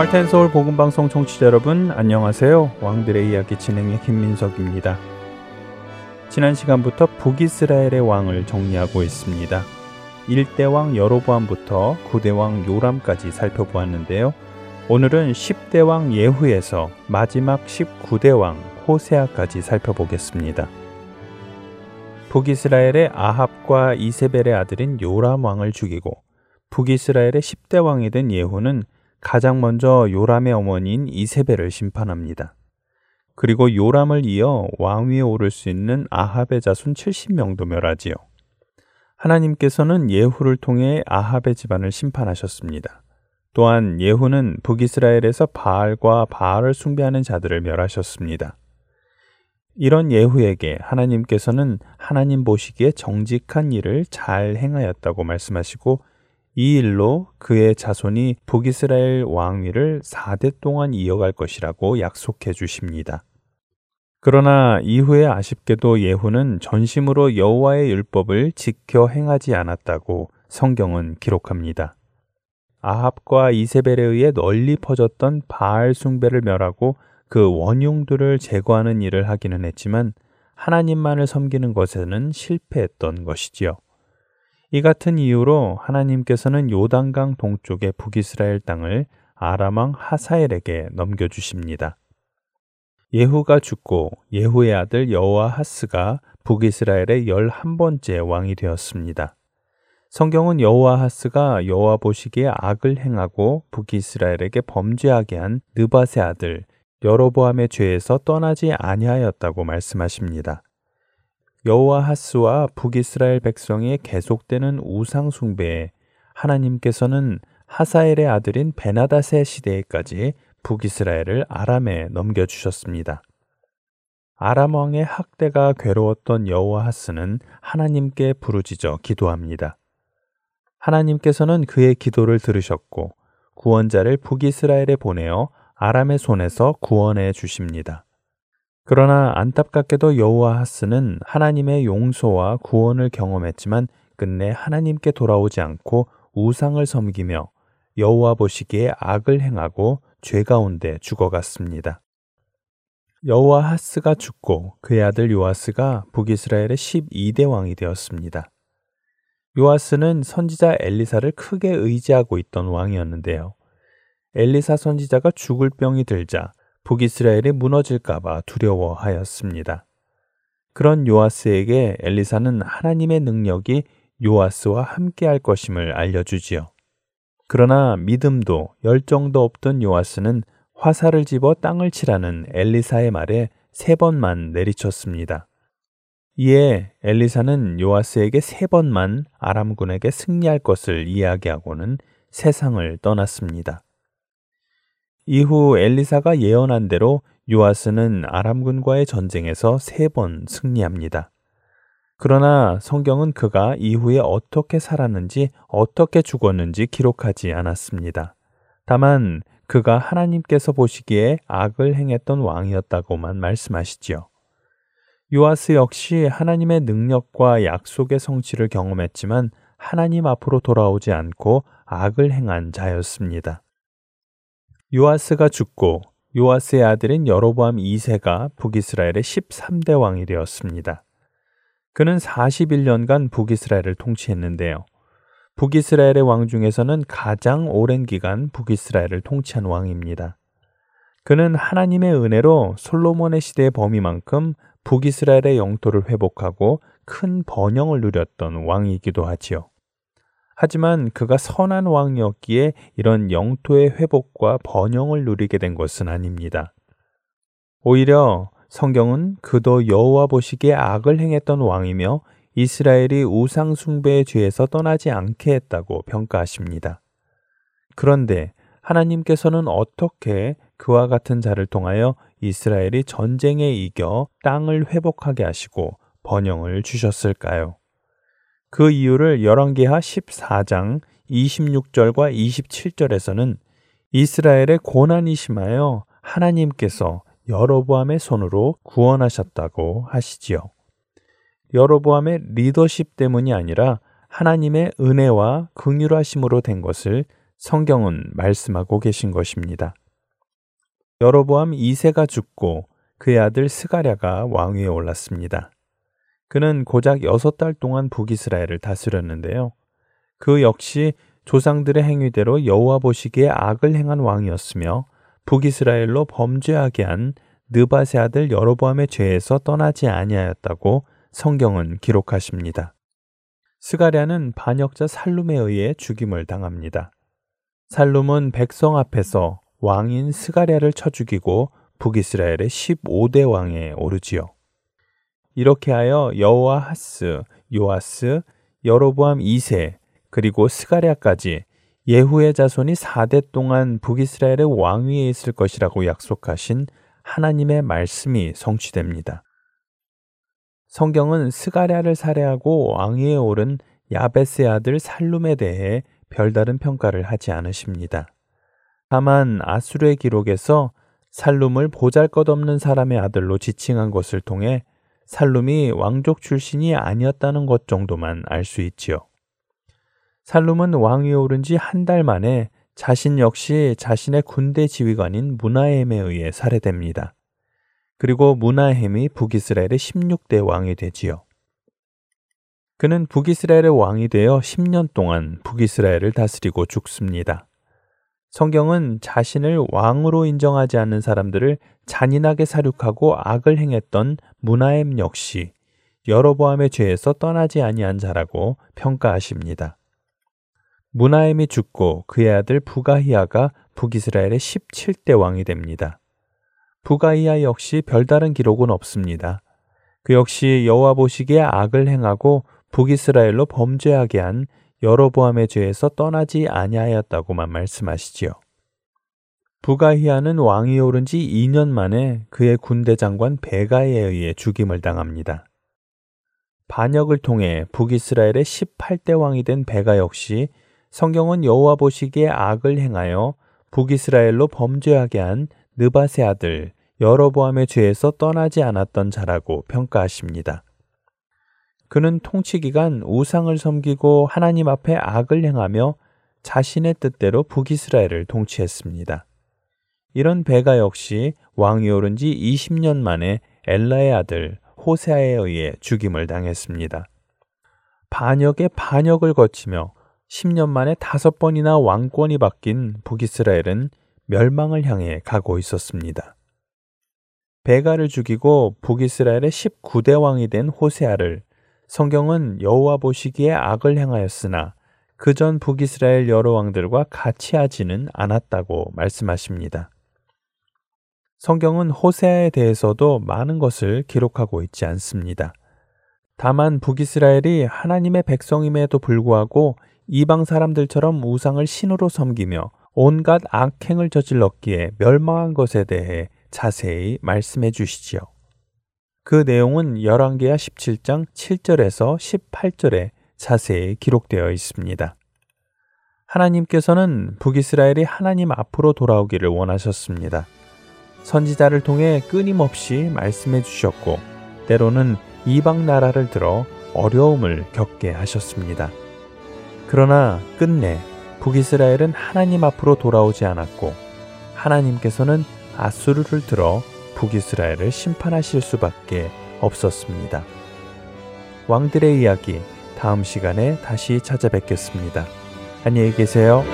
할텐서울 복음방송 청취자 여러분 안녕하세요. 왕들의 이야기 진행의 김민석입니다. 지난 시간부터 북이스라엘의 왕을 정리하고 있습니다. 1대 왕 여로보암부터 9대 왕 요람까지 살펴보았는데요. 오늘은 10대 왕 예후에서 마지막 19대 왕 호세아까지 살펴보겠습니다. 북이스라엘의 아합과 이세벨의 아들인 요람 왕을 죽이고 북이스라엘의 10대 왕이 된 예후는 가장 먼저 요람의 어머니인 이세벨을 심판합니다. 그리고 요람을 이어 왕위에 오를 수 있는 아합의 자손 70명도 멸하지요. 하나님께서는 예후를 통해 아합의 집안을 심판하셨습니다. 또한 예후는 북이스라엘에서 바알과 바알을 숭배하는 자들을 멸하셨습니다. 이런 예후에게 하나님께서는 하나님 보시기에 정직한 일을 잘 행하였다고 말씀하시고 이 일로 그의 자손이 북이스라엘 왕위를 4대 동안 이어갈 것이라고 약속해 주십니다. 그러나 이후에 아쉽게도 예후는 전심으로 여호와의 율법을 지켜 행하지 않았다고 성경은 기록합니다. 아합과 이세벨에 의해 널리 퍼졌던 바알 숭배를 멸하고 그 원흉들을 제거하는 일을 하기는 했지만 하나님만을 섬기는 것에는 실패했던 것이지요. 이 같은 이유로 하나님께서는 요단강 동쪽의 북이스라엘 땅을 아람왕 하사엘에게 넘겨주십니다. 예후가 죽고 예후의 아들 여호아하스가 북이스라엘의 열한 번째 왕이 되었습니다. 성경은 여호아하스가 여호와 보시기에 악을 행하고 북이스라엘에게 범죄하게 한 느바세 아들 여로보암의 죄에서 떠나지 아니하였다고 말씀하십니다. 여호와 하스와 북이스라엘 백성의 계속되는 우상 숭배에 하나님께서는 하사엘의 아들인 베나다세 시대에까지 북이스라엘을 아람에 넘겨 주셨습니다. 아람 왕의 학대가 괴로웠던 여호와 하스는 하나님께 부르짖어 기도합니다. 하나님께서는 그의 기도를 들으셨고 구원자를 북이스라엘에 보내어 아람의 손에서 구원해 주십니다. 그러나 안타깝게도 여호와 하스는 하나님의 용서와 구원을 경험했지만 끝내 하나님께 돌아오지 않고 우상을 섬기며 여호와 보시기에 악을 행하고 죄 가운데 죽어갔습니다. 여호와 하스가 죽고 그의 아들 요아스가 북이스라엘의 12대 왕이 되었습니다. 요아스는 선지자 엘리사를 크게 의지하고 있던 왕이었는데요. 엘리사 선지자가 죽을 병이 들자 북이스라엘이 무너질까봐 두려워하였습니다. 그런 요아스에게 엘리사는 하나님의 능력이 요아스와 함께 할 것임을 알려주지요. 그러나 믿음도 열정도 없던 요아스는 화살을 집어 땅을 치라는 엘리사의 말에 세 번만 내리쳤습니다. 이에 엘리사는 요아스에게 세 번만 아람군에게 승리할 것을 이야기하고는 세상을 떠났습니다. 이후 엘리사가 예언한 대로 요아스는 아람군과의 전쟁에서 세 번 승리합니다. 그러나 성경은 그가 이후에 어떻게 살았는지 어떻게 죽었는지 기록하지 않았습니다. 다만 그가 하나님께서 보시기에 악을 행했던 왕이었다고만 말씀하시지요. 요아스 역시 하나님의 능력과 약속의 성취를 경험했지만 하나님 앞으로 돌아오지 않고 악을 행한 자였습니다. 요아스가 죽고 요아스의 아들인 여로보암 2세가 북이스라엘의 13대 왕이 되었습니다. 그는 41년간 북이스라엘을 통치했는데요. 북이스라엘의 왕 중에서는 가장 오랜 기간 북이스라엘을 통치한 왕입니다. 그는 하나님의 은혜로 솔로몬의 시대의 범위만큼 북이스라엘의 영토를 회복하고 큰 번영을 누렸던 왕이기도 하지요. 하지만 그가 선한 왕이었기에 이런 영토의 회복과 번영을 누리게 된 것은 아닙니다. 오히려 성경은 그도 여호와 보시기에 악을 행했던 왕이며 이스라엘이 우상 숭배의 죄에서 떠나지 않게 했다고 평가하십니다. 그런데 하나님께서는 어떻게 그와 같은 자를 통하여 이스라엘이 전쟁에 이겨 땅을 회복하게 하시고 번영을 주셨을까요? 그 이유를 열왕기하 14장 26절과 27절에서는 이스라엘의 고난이 심하여 하나님께서 여로보암의 손으로 구원하셨다고 하시지요. 여로보암의 리더십 때문이 아니라 하나님의 은혜와 긍휼하심으로 된 것을 성경은 말씀하고 계신 것입니다. 여로보암 2세가 죽고 그의 아들 스가랴가 왕위에 올랐습니다. 그는 고작 6달 동안 북이스라엘을 다스렸는데요. 그 역시 조상들의 행위대로 여호와 보시기에 악을 행한 왕이었으며 북이스라엘로 범죄하게 한 느바세 아들 여로보암의 죄에서 떠나지 아니하였다고 성경은 기록하십니다. 스가랴는 반역자 살룸에 의해 죽임을 당합니다. 살룸은 백성 앞에서 왕인 스가랴를 쳐 죽이고 북이스라엘의 15대 왕에 오르지요. 이렇게 하여 여호와 하스, 요아스, 여로보암 2세, 그리고 스가랴까지 예후의 자손이 4대 동안 북이스라엘의 왕위에 있을 것이라고 약속하신 하나님의 말씀이 성취됩니다. 성경은 스가랴를 살해하고 왕위에 오른 야베스의 아들 살룸에 대해 별다른 평가를 하지 않으십니다. 다만 아수르의 기록에서 살룸을 보잘것없는 사람의 아들로 지칭한 것을 통해 살룸이 왕족 출신이 아니었다는 것 정도만 알 수 있지요. 살룸은 왕위에 오른 지 한 달 만에 자신 역시 자신의 군대 지휘관인 문하햄에 의해 살해됩니다. 그리고 문하햄이 북이스라엘의 16대 왕이 되지요. 그는 북이스라엘의 왕이 되어 10년 동안 북이스라엘을 다스리고 죽습니다. 성경은 자신을 왕으로 인정하지 않는 사람들을 잔인하게 사륙하고 악을 행했던 문하엠 역시 여로보암의 죄에서 떠나지 아니한 자라고 평가하십니다. 문하엠이 죽고 그의 아들 부가히아가 북이스라엘의 17대 왕이 됩니다. 부가히아 역시 별다른 기록은 없습니다. 그 역시 여호와 보시기에 악을 행하고 북이스라엘로 범죄하게 한 여로보암의 죄에서 떠나지 아니하였다고만 말씀하시지요. 부가히아는 왕이 오른 지 2년 만에 그의 군대 장관 베가에 의해 죽임을 당합니다. 반역을 통해 북이스라엘의 18대 왕이 된 베가 역시 성경은 여호와 보시기에 악을 행하여 북이스라엘로 범죄하게 한 느바세 아들 여로보암의 죄에서 떠나지 않았던 자라고 평가하십니다. 그는 통치 기간 우상을 섬기고 하나님 앞에 악을 행하며 자신의 뜻대로 북이스라엘을 통치했습니다. 이런 베가 역시 왕이 오른 지 20년 만에 엘라의 아들 호세아에 의해 죽임을 당했습니다. 반역의 반역을 거치며 10년 만에 다섯 번이나 왕권이 바뀐 북이스라엘은 멸망을 향해 가고 있었습니다. 베가를 죽이고 북이스라엘의 19대 왕이 된 호세아를 성경은 여호와 보시기에 악을 행하였으나 그 전 북이스라엘 여러 왕들과 같이 하지는 않았다고 말씀하십니다. 성경은 호세아에 대해서도 많은 것을 기록하고 있지 않습니다. 다만 북이스라엘이 하나님의 백성임에도 불구하고 이방 사람들처럼 우상을 신으로 섬기며 온갖 악행을 저질렀기에 멸망한 것에 대해 자세히 말씀해 주시지요. 그 내용은 열왕기하 17장 7절에서 18절에 자세히 기록되어 있습니다. 하나님께서는 북이스라엘이 하나님 앞으로 돌아오기를 원하셨습니다. 선지자를 통해 끊임없이 말씀해 주셨고, 때로는 이방 나라를 들어 어려움을 겪게 하셨습니다. 그러나 끝내 북이스라엘은 하나님 앞으로 돌아오지 않았고, 하나님께서는 아수르를 들어 북이스라엘을 심판하실 수밖에 없었습니다. 왕들의 이야기 다음 시간에 다시 찾아뵙겠습니다. 안녕히 계세요.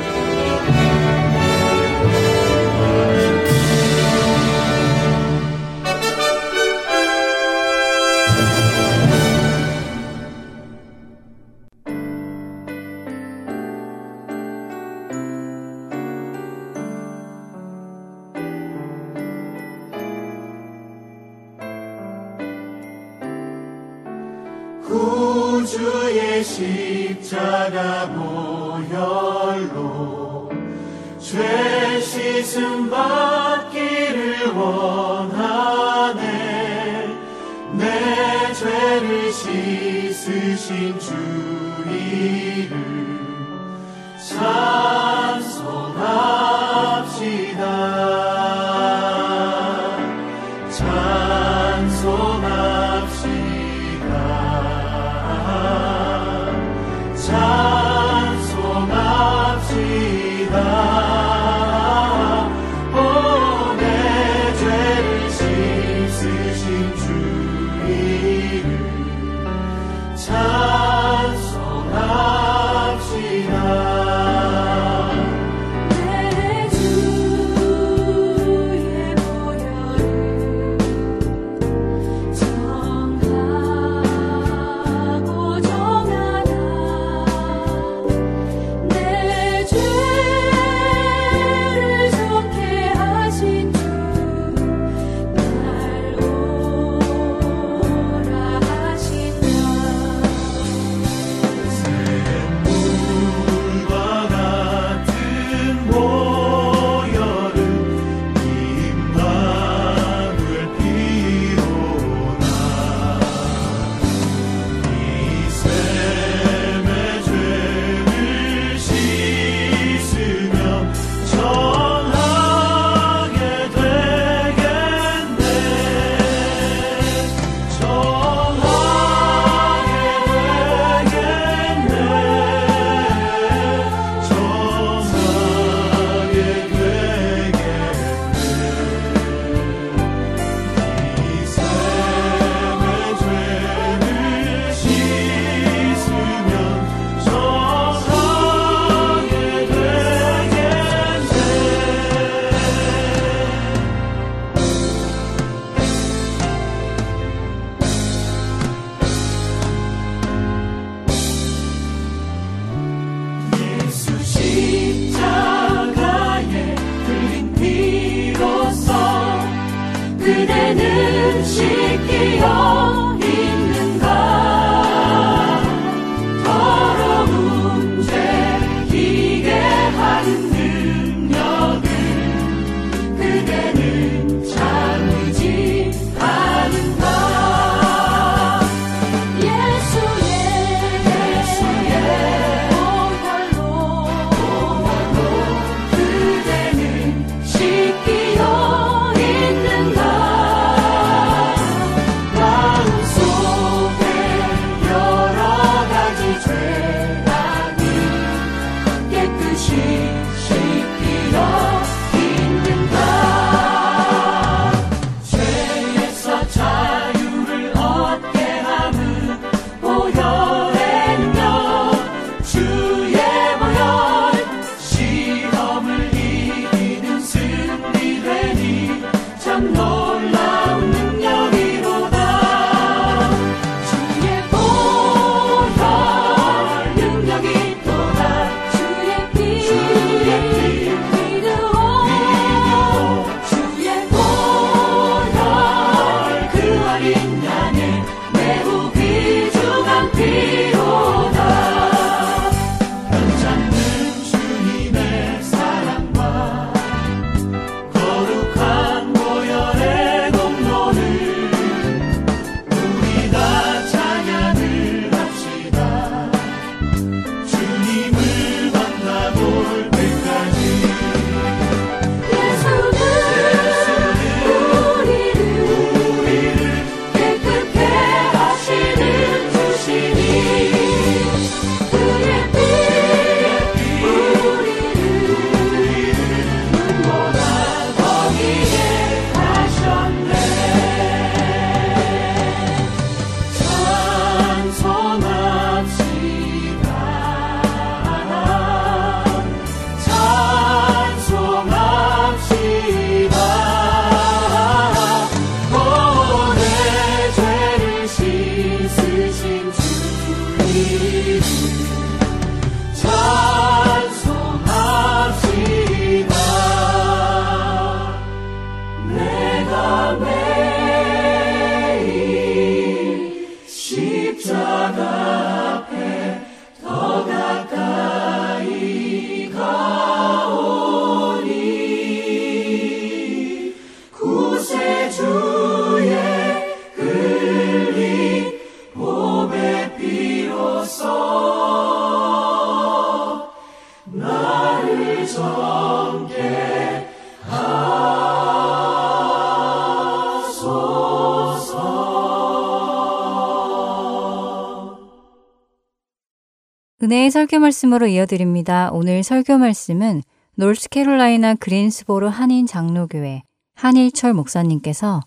은혜의 설교 말씀으로 이어드립니다. 오늘 설교 말씀은 노스캐롤라이나 그린스보로 한인 장로교회 한일철 목사님께서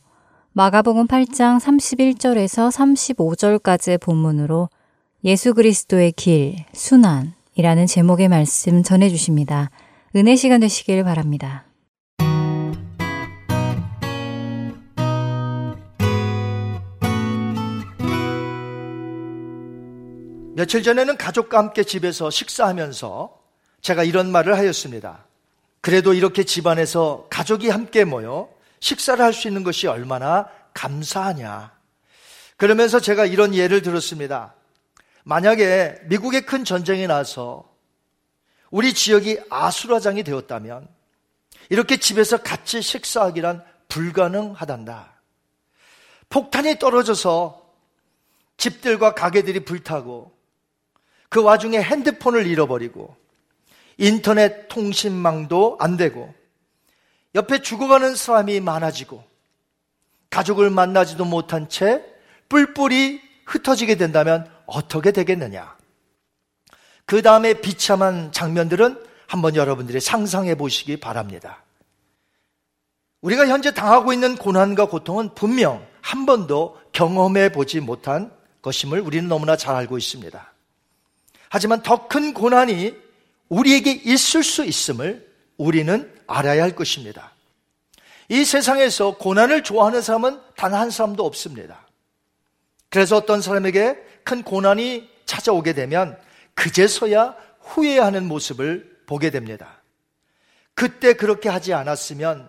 마가복음 8장 31절에서 35절까지의 본문으로 예수 그리스도의 길, 순환이라는 제목의 말씀 전해 주십니다. 은혜 시간 되시길 바랍니다. 며칠 전에는 가족과 함께 집에서 식사하면서 제가 이런 말을 하였습니다. 그래도 이렇게 집안에서 가족이 함께 모여 식사를 할 수 있는 것이 얼마나 감사하냐. 그러면서 제가 이런 예를 들었습니다. 만약에 미국의 큰 전쟁이 나서 우리 지역이 아수라장이 되었다면 이렇게 집에서 같이 식사하기란 불가능하단다. 폭탄이 떨어져서 집들과 가게들이 불타고 그 와중에 핸드폰을 잃어버리고 인터넷 통신망도 안 되고 옆에 죽어가는 사람이 많아지고 가족을 만나지도 못한 채 뿔뿔이 흩어지게 된다면 어떻게 되겠느냐? 그 다음에 비참한 장면들은 한번 여러분들이 상상해 보시기 바랍니다. 우리가 현재 당하고 있는 고난과 고통은 분명 한 번도 경험해 보지 못한 것임을 우리는 너무나 잘 알고 있습니다. 하지만 더 큰 고난이 우리에게 있을 수 있음을 우리는 알아야 할 것입니다. 이 세상에서 고난을 좋아하는 사람은 단 한 사람도 없습니다. 그래서 어떤 사람에게 큰 고난이 찾아오게 되면 그제서야 후회하는 모습을 보게 됩니다. 그때 그렇게 하지 않았으면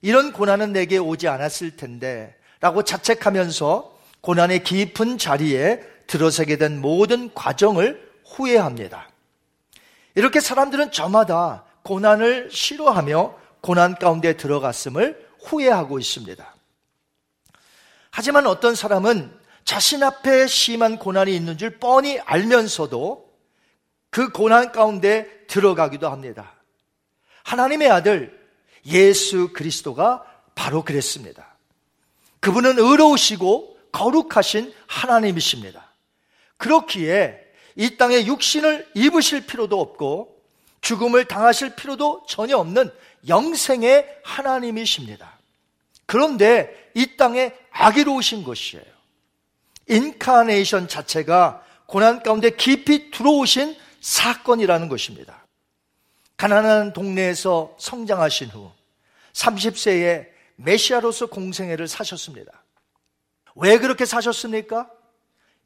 이런 고난은 내게 오지 않았을 텐데 라고 자책하면서 고난의 깊은 자리에 들어서게 된 모든 과정을 후회합니다. 이렇게 사람들은 저마다 고난을 싫어하며 고난 가운데 들어갔음을 후회하고 있습니다. 하지만 어떤 사람은 자신 앞에 심한 고난이 있는 줄 뻔히 알면서도 그 고난 가운데 들어가기도 합니다. 하나님의 아들 예수 그리스도가 바로 그랬습니다. 그분은 의로우시고 거룩하신 하나님이십니다. 그렇기에 이 땅에 육신을 입으실 필요도 없고 죽음을 당하실 필요도 전혀 없는 영생의 하나님이십니다. 그런데 이 땅에 악의로 오신 것이에요. 인카네이션 자체가 고난 가운데 깊이 들어오신 사건이라는 것입니다. 가난한 동네에서 성장하신 후 30세에 메시아로서 공생애를 사셨습니다. 왜 그렇게 사셨습니까?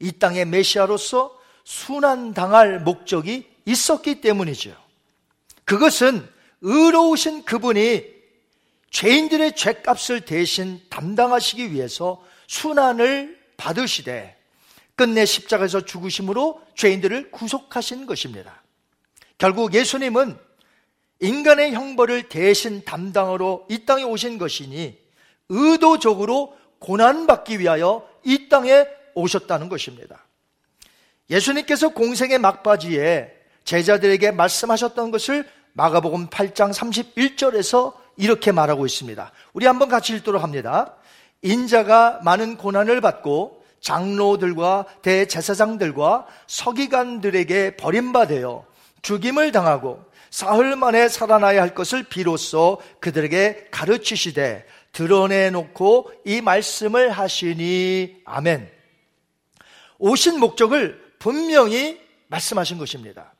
이 땅의 메시아로서 순환당할 목적이 있었기 때문이죠. 그것은 의로우신 그분이 죄인들의 죄값을 대신 담당하시기 위해서 순환을 받으시되 끝내 십자가에서 죽으심으로 죄인들을 구속하신 것입니다. 결국 예수님은 인간의 형벌을 대신 담당으로 이 땅에 오신 것이니 의도적으로 고난받기 위하여 이 땅에 오셨다는 것입니다. 예수님께서 공생의 막바지에 제자들에게 말씀하셨던 것을 마가복음 8장 31절에서 이렇게 말하고 있습니다. 우리 한번 같이 읽도록 합니다. 인자가 많은 고난을 받고 장로들과 대제사장들과 서기관들에게 버림받아 죽임을 당하고 사흘 만에 살아나야 할 것을 비로소 그들에게 가르치시되 드러내놓고 이 말씀을 하시니 아멘. 오신 목적을 분명히 말씀하신 것입니다.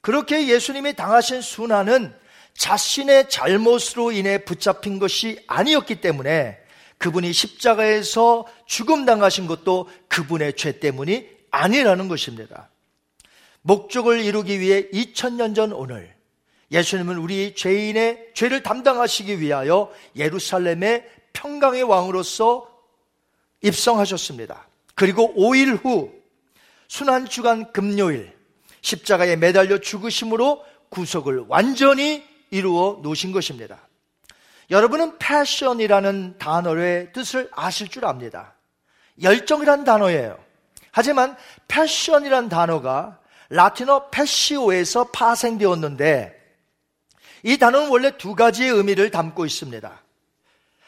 그렇게 예수님이 당하신 순환은 자신의 잘못으로 인해 붙잡힌 것이 아니었기 때문에 그분이 십자가에서 죽음 당하신 것도 그분의 죄 때문이 아니라는 것입니다. 목적을 이루기 위해 2000년 전 오늘 예수님은 우리 죄인의 죄를 담당하시기 위하여 예루살렘의 평강의 왕으로서 입성하셨습니다. 그리고 5일 후 순환주간 금요일 십자가에 매달려 죽으심으로 구속을 완전히 이루어 놓으신 것입니다. 여러분은 패션이라는 단어의 뜻을 아실 줄 압니다. 열정이란 단어예요. 하지만 패션이란 단어가 라틴어 패시오에서 파생되었는데 이 단어는 원래 두 가지의 의미를 담고 있습니다.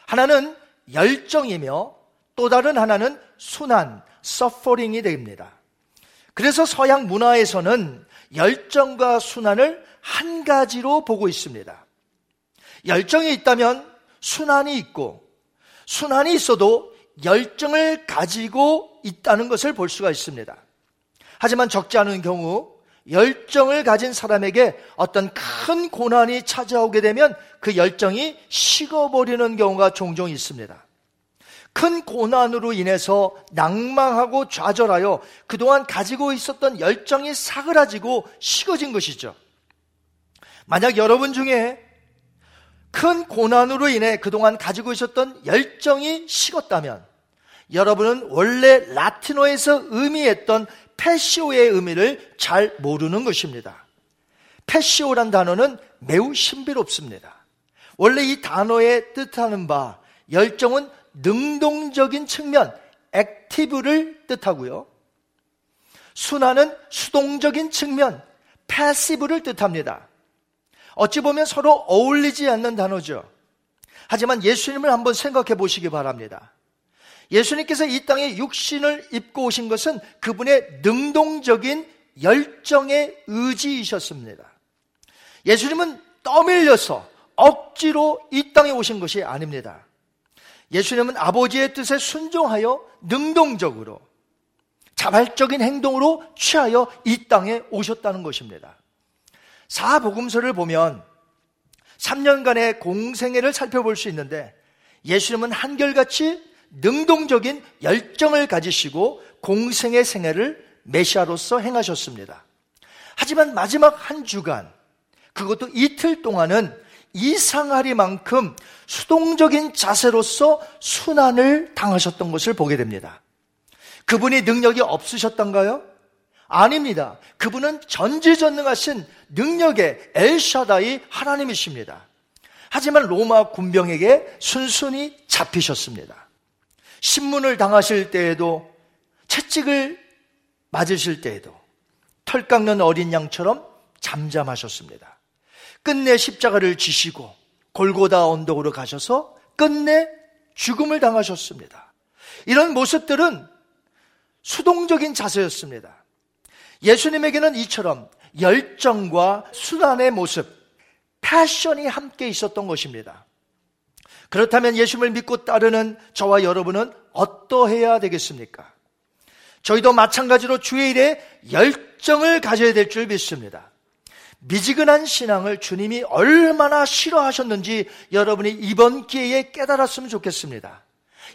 하나는 열정이며 또 다른 하나는 순환, 서퍼링이 됩니다. 그래서 서양 문화에서는 열정과 순환을 한 가지로 보고 있습니다. 열정이 있다면 순환이 있고, 순환이 있어도 열정을 가지고 있다는 것을 볼 수가 있습니다. 하지만 적지 않은 경우 열정을 가진 사람에게 어떤 큰 고난이 찾아오게 되면 그 열정이 식어버리는 경우가 종종 있습니다. 큰 고난으로 인해서 낭망하고 좌절하여 그동안 가지고 있었던 열정이 사그라지고 식어진 것이죠. 만약 여러분 중에 큰 고난으로 인해 그동안 가지고 있었던 열정이 식었다면 여러분은 원래 라틴어에서 의미했던 패시오의 의미를 잘 모르는 것입니다. 패시오란 단어는 매우 신비롭습니다. 원래 이 단어의 뜻하는 바 열정은 능동적인 측면, 액티브를 뜻하고요. 순환은 수동적인 측면, 패시브를 뜻합니다. 어찌 보면 서로 어울리지 않는 단어죠. 하지만 예수님을 한번 생각해 보시기 바랍니다. 예수님께서 이 땅에 육신을 입고 오신 것은 그분의 능동적인 열정의 의지이셨습니다. 예수님은 떠밀려서 억지로 이 땅에 오신 것이 아닙니다. 예수님은 아버지의 뜻에 순종하여 능동적으로 자발적인 행동으로 취하여 이 땅에 오셨다는 것입니다. 사복음서를 보면 3년간의 공생애를 살펴볼 수 있는데 예수님은 한결같이 능동적인 열정을 가지시고 공생의 생애를 메시아로서 행하셨습니다. 하지만 마지막 한 주간, 그것도 이틀 동안은 이상하리만큼 수동적인 자세로서 순환을 당하셨던 것을 보게 됩니다. 그분이 능력이 없으셨던가요? 아닙니다. 그분은 전지전능하신 능력의 엘샤다이 하나님이십니다. 하지만 로마 군병에게 순순히 잡히셨습니다. 신문을 당하실 때에도 채찍을 맞으실 때에도 털 깎는 어린 양처럼 잠잠하셨습니다. 끝내 십자가를 지시고 골고다 언덕으로 가셔서 끝내 죽음을 당하셨습니다. 이런 모습들은 수동적인 자세였습니다. 예수님에게는 이처럼 열정과 수단의 모습, 패션이 함께 있었던 것입니다. 그렇다면 예수님을 믿고 따르는 저와 여러분은 어떠해야 되겠습니까? 저희도 마찬가지로 주일에 열정을 가져야 될 줄 믿습니다. 미지근한 신앙을 주님이 얼마나 싫어하셨는지 여러분이 이번 기회에 깨달았으면 좋겠습니다.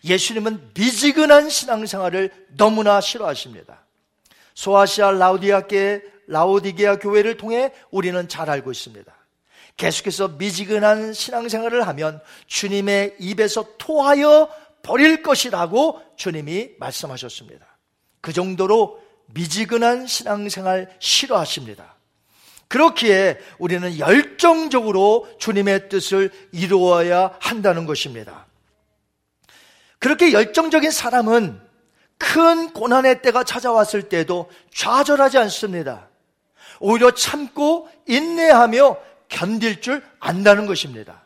예수님은 미지근한 신앙생활을 너무나 싫어하십니다. 소아시아 라우디아께 라우디게아 교회를 통해 우리는 잘 알고 있습니다. 계속해서 미지근한 신앙생활을 하면 주님의 입에서 토하여 버릴 것이라고 주님이 말씀하셨습니다. 그 정도로 미지근한 신앙생활 싫어하십니다. 그렇기에 우리는 열정적으로 주님의 뜻을 이루어야 한다는 것입니다. 그렇게 열정적인 사람은 큰 고난의 때가 찾아왔을 때도 좌절하지 않습니다. 오히려 참고 인내하며 견딜 줄 안다는 것입니다.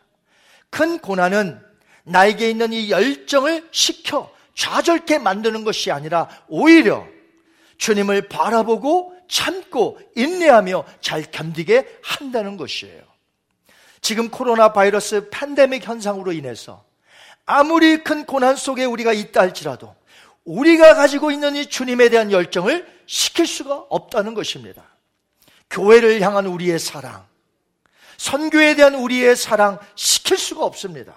큰 고난은 나에게 있는 이 열정을 식혀 좌절케 만드는 것이 아니라 오히려 주님을 바라보고 참고 인내하며 잘 견디게 한다는 것이에요. 지금 코로나 바이러스 팬데믹 현상으로 인해서 아무리 큰 고난 속에 우리가 있다 할지라도 우리가 가지고 있는 이 주님에 대한 열정을 시킬 수가 없다는 것입니다. 교회를 향한 우리의 사랑, 선교에 대한 우리의 사랑 시킬 수가 없습니다.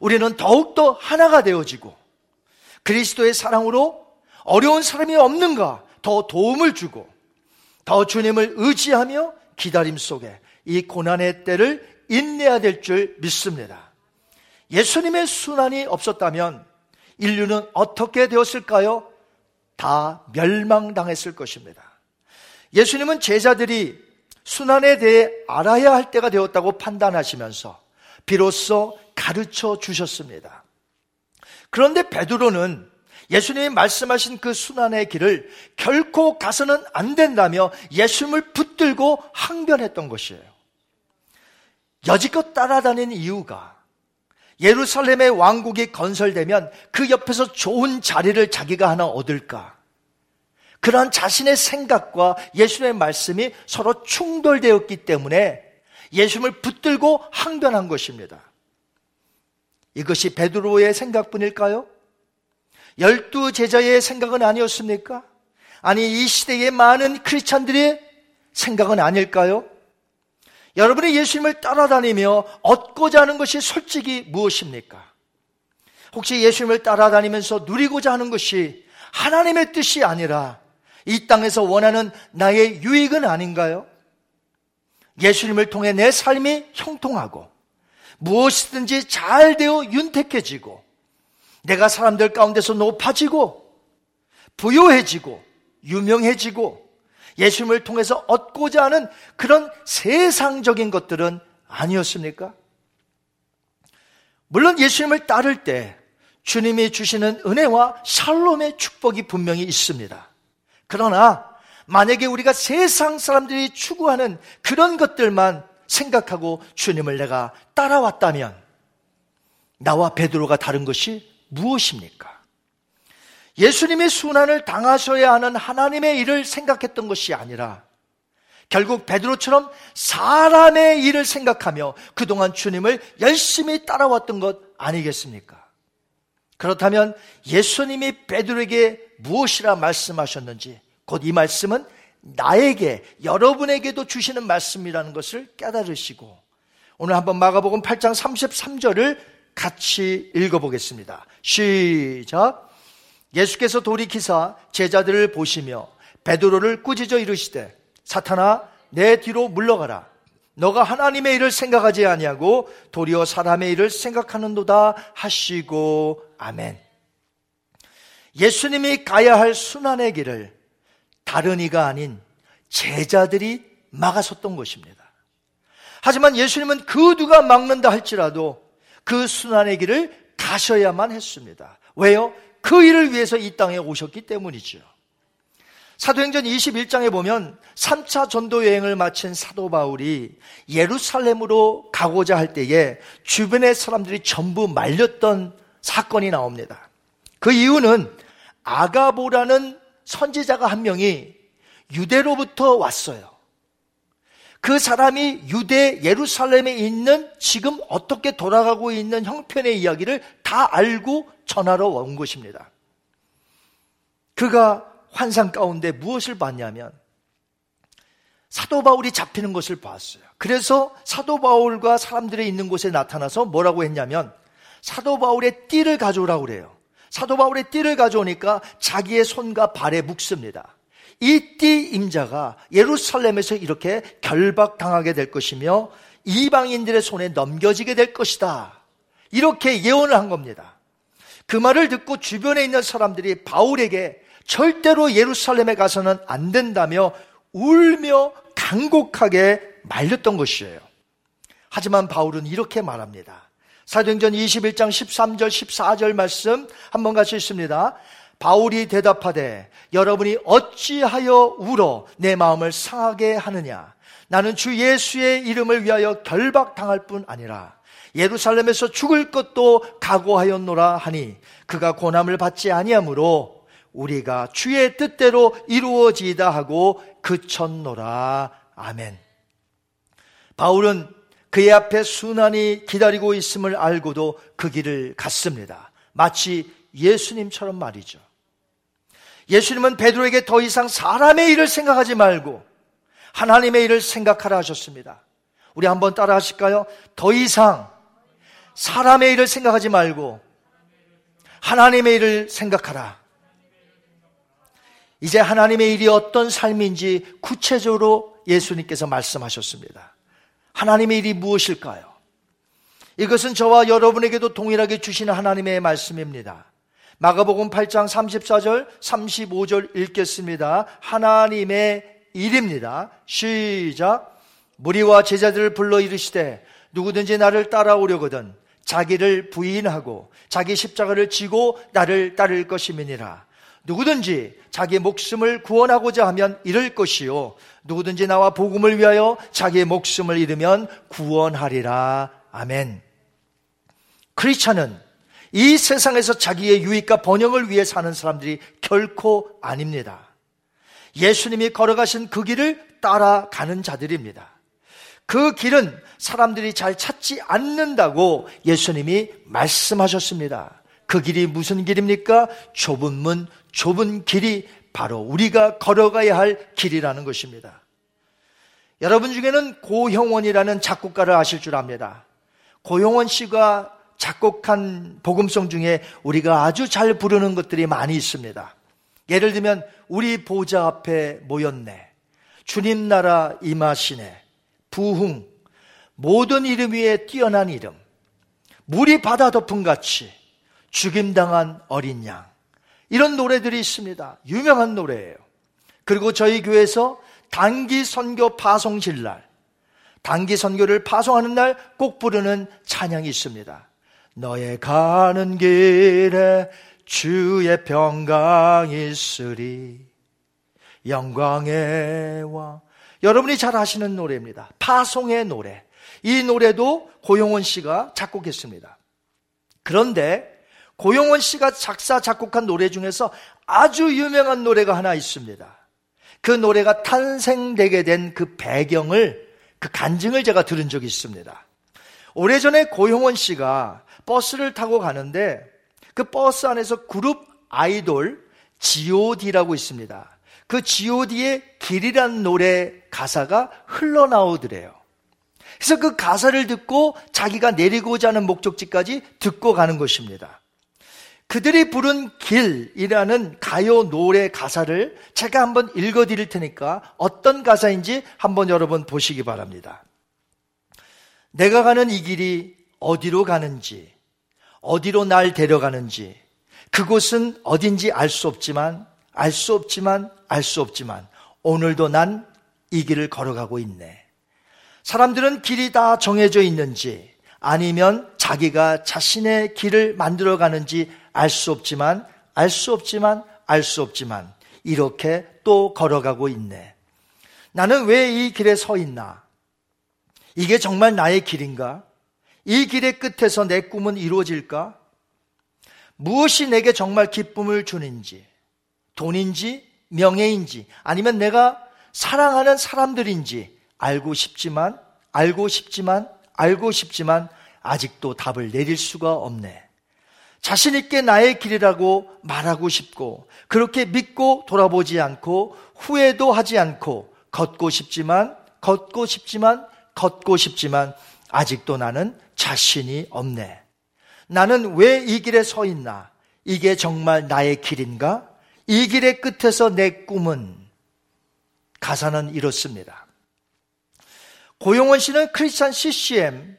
우리는 더욱더 하나가 되어지고 그리스도의 사랑으로 어려운 사람이 없는가 더 도움을 주고 더 주님을 의지하며 기다림 속에 이 고난의 때를 인내해야 될 줄 믿습니다. 예수님의 순환이 없었다면 인류는 어떻게 되었을까요? 다 멸망당했을 것입니다. 예수님은 제자들이 순환에 대해 알아야 할 때가 되었다고 판단하시면서 비로소 가르쳐 주셨습니다. 그런데 베드로는 예수님이 말씀하신 그 순환의 길을 결코 가서는 안 된다며 예수님을 붙들고 항변했던 것이에요. 여지껏 따라다니는 이유가 예루살렘의 왕국이 건설되면 그 옆에서 좋은 자리를 자기가 하나 얻을까? 그러한 자신의 생각과 예수님의 말씀이 서로 충돌되었기 때문에 예수님을 붙들고 항변한 것입니다. 이것이 베드로의 생각뿐일까요? 열두 제자의 생각은 아니었습니까? 아니 이 시대의 많은 크리스찬들의 생각은 아닐까요? 여러분이 예수님을 따라다니며 얻고자 하는 것이 솔직히 무엇입니까? 혹시 예수님을 따라다니면서 누리고자 하는 것이 하나님의 뜻이 아니라 이 땅에서 원하는 나의 유익은 아닌가요? 예수님을 통해 내 삶이 형통하고 무엇이든지 잘 되어 윤택해지고 내가 사람들 가운데서 높아지고 부유해지고 유명해지고 예수님을 통해서 얻고자 하는 그런 세상적인 것들은 아니었습니까? 물론 예수님을 따를 때 주님이 주시는 은혜와 샬롬의 축복이 분명히 있습니다. 그러나 만약에 우리가 세상 사람들이 추구하는 그런 것들만 생각하고 주님을 내가 따라왔다면 나와 베드로가 다른 것이 무엇입니까? 예수님의 순환을 당하셔야 하는 하나님의 일을 생각했던 것이 아니라 결국 베드로처럼 사람의 일을 생각하며 그동안 주님을 열심히 따라왔던 것 아니겠습니까? 그렇다면 예수님이 베드로에게 무엇이라 말씀하셨는지 곧 이 말씀은 나에게 여러분에게도 주시는 말씀이라는 것을 깨달으시고 오늘 한번 마가복음 8장 33절을 같이 읽어보겠습니다. 시작. 예수께서 돌이키사 제자들을 보시며 베드로를 꾸짖어 이르시되 사탄아 내 뒤로 물러가라. 너가 하나님의 일을 생각하지 아니하고 도리어 사람의 일을 생각하는도다 하시고 아멘. 예수님이 가야 할 순환의 길을 다른 이가 아닌 제자들이 막아섰던 것입니다. 하지만 예수님은 그 누가 막는다 할지라도 그 순환의 길을 가셔야만 했습니다. 왜요? 그 일을 위해서 이 땅에 오셨기 때문이죠. 사도행전 21장에 보면 3차 전도 여행을 마친 사도 바울이 예루살렘으로 가고자 할 때에 주변의 사람들이 전부 말렸던 사건이 나옵니다. 그 이유는 아가보라는 선지자가 한 명이 유대로부터 왔어요. 그 사람이 유대 예루살렘에 있는 지금 어떻게 돌아가고 있는 형편의 이야기를 다 알고 전하러 온 것입니다. 그가 환상 가운데 무엇을 봤냐면 사도 바울이 잡히는 것을 봤어요. 그래서 사도 바울과 사람들이 있는 곳에 나타나서 뭐라고 했냐면 사도 바울의 띠를 가져오라고 그래요. 사도 바울의 띠를 가져오니까 자기의 손과 발에 묵습니다. 이띠 임자가 예루살렘에서 이렇게 결박당하게 될 것이며 이방인들의 손에 넘겨지게 될 것이다. 이렇게 예언을 한 겁니다. 그 말을 듣고 주변에 있는 사람들이 바울에게 절대로 예루살렘에 가서는 안 된다며 울며 간곡하게 말렸던 것이에요. 하지만 바울은 이렇게 말합니다. 사도행전 21장 13절 14절 말씀 한번 같이 읽습니다. 바울이 대답하되 여러분이 어찌하여 울어 내 마음을 상하게 하느냐? 나는 주 예수의 이름을 위하여 결박당할 뿐 아니라 예루살렘에서 죽을 것도 각오하였노라 하니 그가 고난을 받지 아니하므로 우리가 주의 뜻대로 이루어지다 하고 그쳤노라. 아멘. 바울은 그의 앞에 순환이 기다리고 있음을 알고도 그 길을 갔습니다. 마치 예수님처럼 말이죠 예수님은 베드로에게 더 이상 사람의 일을 생각하지 말고 하나님의 일을 생각하라 하셨습니다. 우리 한번 따라 하실까요? 더 이상 사람의 일을 생각하지 말고 하나님의 일을 생각하라. 이제 하나님의 일이 어떤 삶인지 구체적으로 예수님께서 말씀하셨습니다. 하나님의 일이 무엇일까요? 이것은 저와 여러분에게도 동일하게 주시는 하나님의 말씀입니다. 마가복음 8장 34절, 35절 읽겠습니다. 하나님의 일입니다. 시작. 무리와 제자들을 불러 이르시되 누구든지 나를 따라오려거든 자기를 부인하고 자기 십자가를 지고 나를 따를 것임이니라. 누구든지 자기 목숨을 구원하고자 하면 잃을 것이요. 누구든지 나와 복음을 위하여 자기의 목숨을 잃으면 구원하리라. 아멘. 크리스찬은 이 세상에서 자기의 유익과 번영을 위해 사는 사람들이 결코 아닙니다. 예수님이 걸어가신 그 길을 따라가는 자들입니다. 그 길은 사람들이 잘 찾지 않는다고 예수님이 말씀하셨습니다. 그 길이 무슨 길입니까? 좁은 문, 좁은 길이 바로 우리가 걸어가야 할 길이라는 것입니다. 여러분 중에는 고형원이라는 작곡가를 아실 줄 압니다. 고형원 씨가 작곡한 복음성 중에 우리가 아주 잘 부르는 것들이 많이 있습니다. 예를 들면 우리 보좌 앞에 모였네. 주님 나라 임하시네. 부흥. 모든 이름 위에 뛰어난 이름. 물이 바다 덮음 같이 죽임당한 어린 양. 이런 노래들이 있습니다. 유명한 노래예요. 그리고 저희 교회에서 단기 선교 파송실 날, 단기 선교를 파송하는 날 꼭 부르는 찬양이 있습니다. 너의 가는 길에 주의 평강 있으리 영광의 와 여러분이 잘 아시는 노래입니다. 파송의 노래. 이 노래도 고용원 씨가 작곡했습니다. 그런데 고용원 씨가 작사 작곡한 노래 중에서 아주 유명한 노래가 하나 있습니다. 그 노래가 탄생되게 된 그 배경을 그 간증을 제가 들은 적이 있습니다. 오래전에 고용원 씨가 버스를 타고 가는데 그 버스 안에서 그룹 아이돌 G.O.D라고 있습니다. 그 G.O.D의 길이란 노래 가사가 흘러나오더래요. 그래서 그 가사를 듣고 자기가 내리고자 하는 목적지까지 듣고 가는 것입니다. 그들이 부른 길이라는 가요 노래 가사를 제가 한번 읽어 드릴 테니까 어떤 가사인지 한번 여러분 보시기 바랍니다. 내가 가는 이 길이 어디로 가는지, 어디로 날 데려가는지, 그곳은 어딘지 알 수 없지만, 알 수 없지만, 알 수 없지만, 오늘도 난 이 길을 걸어가고 있네. 사람들은 길이 다 정해져 있는지, 아니면 자기가 자신의 길을 만들어 가는지 알 수 없지만, 알 수 없지만, 알 수 없지만, 이렇게 또 걸어가고 있네. 나는 왜 이 길에 서 있나? 이게 정말 나의 길인가? 이 길의 끝에서 내 꿈은 이루어질까? 무엇이 내게 정말 기쁨을 주는지, 돈인지, 명예인지, 아니면 내가 사랑하는 사람들인지 알고 싶지만, 알고 싶지만, 알고 싶지만, 아직도 답을 내릴 수가 없네. 자신있게 나의 길이라고 말하고 싶고, 그렇게 믿고 돌아보지 않고, 후회도 하지 않고, 걷고 싶지만, 걷고 싶지만, 걷고 싶지만, 아직도 나는 자신이 없네. 나는 왜 이 길에 서 있나? 이게 정말 나의 길인가? 이 길의 끝에서 내 꿈은 가사는 이렇습니다. 고용원 씨는 크리스찬 CCM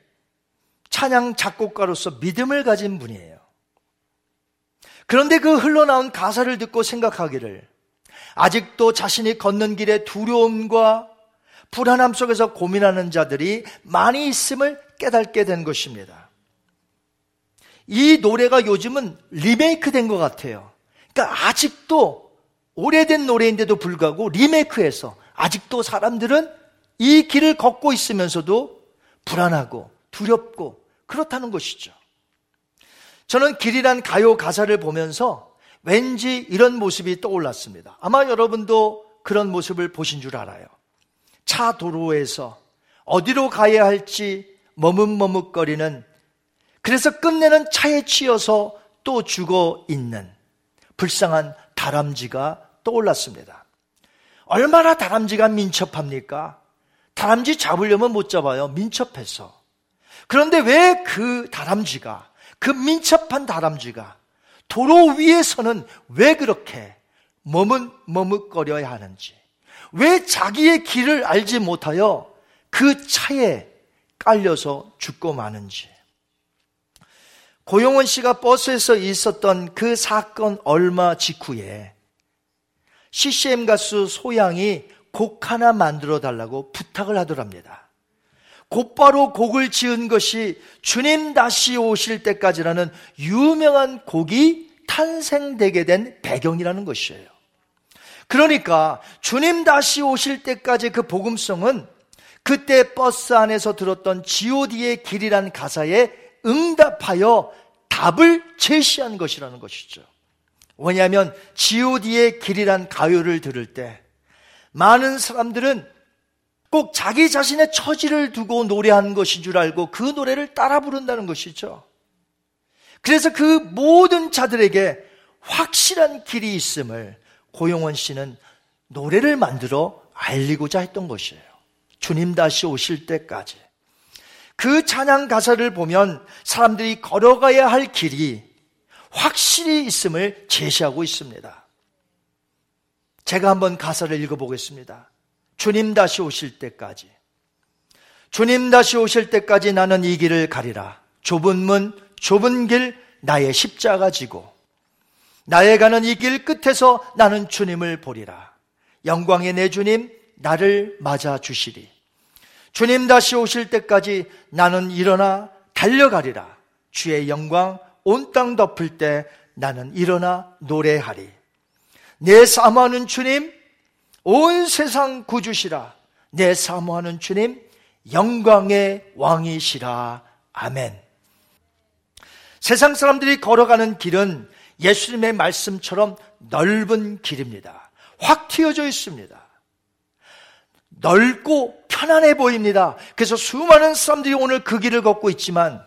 찬양 작곡가로서 믿음을 가진 분이에요. 그런데 그 흘러나온 가사를 듣고 생각하기를 아직도 자신이 걷는 길에 두려움과 불안함 속에서 고민하는 자들이 많이 있음을 깨닫게 된 것입니다. 이 노래가 요즘은 리메이크 된 것 같아요. 그러니까 아직도 오래된 노래인데도 불구하고 리메이크해서 아직도 사람들은 이 길을 걷고 있으면서도 불안하고 두렵고 그렇다는 것이죠. 저는 길이란 가요 가사를 보면서 왠지 이런 모습이 떠올랐습니다. 아마 여러분도 그런 모습을 보신 줄 알아요. 차 도로에서 어디로 가야 할지 머뭇머뭇거리는 그래서 끝내는 차에 치여서 또 죽어 있는 불쌍한 다람쥐가 떠올랐습니다. 얼마나 다람쥐가 민첩합니까? 다람쥐 잡으려면 못 잡아요. 민첩해서. 그런데 왜 그 다람쥐가, 그 민첩한 다람쥐가 도로 위에서는 왜 그렇게 머뭇, 머뭇거려야 하는지, 왜 자기의 길을 알지 못하여 그 차에 깔려서 죽고 마는지. 고용원 씨가 버스에서 있었던 그 사건 얼마 직후에 CCM 가수 소양이 곡 하나 만들어 달라고 부탁을 하더랍니다. 곧바로 곡을 지은 것이 주님 다시 오실 때까지라는 유명한 곡이 탄생되게 된 배경이라는 것이에요. 그러니까 주님 다시 오실 때까지 그 복음성은 그때 버스 안에서 들었던 god의 길이란 가사에 응답하여 답을 제시한 것이라는 것이죠. 왜냐하면 god의 길이란 가요를 들을 때 많은 사람들은 꼭 자기 자신의 처지를 두고 노래하는 것인 줄 알고 그 노래를 따라 부른다는 것이죠. 그래서 그 모든 자들에게 확실한 길이 있음을 고형원 씨는 노래를 만들어 알리고자 했던 것이에요. 주님 다시 오실 때까지. 그 찬양 가사를 보면 사람들이 걸어가야 할 길이 확실히 있음을 제시하고 있습니다. 제가 한번 가사를 읽어보겠습니다. 주님 다시 오실 때까지. 주님 다시 오실 때까지 나는 이 길을 가리라. 좁은 문, 좁은 길, 나의 십자가 지고. 나의 가는 이 길 끝에서 나는 주님을 보리라. 영광의 내 주님, 나를 맞아 주시리. 주님 다시 오실 때까지 나는 일어나 달려가리라. 주의 영광 온 땅 덮을 때 나는 일어나 노래하리. 내 사모하는 주님, 온 세상 구주시라. 내 사모하는 주님, 영광의 왕이시라. 아멘. 세상 사람들이 걸어가는 길은 예수님의 말씀처럼 넓은 길입니다. 확 튀어져 있습니다. 넓고 편안해 보입니다. 그래서 수많은 사람들이 오늘 그 길을 걷고 있지만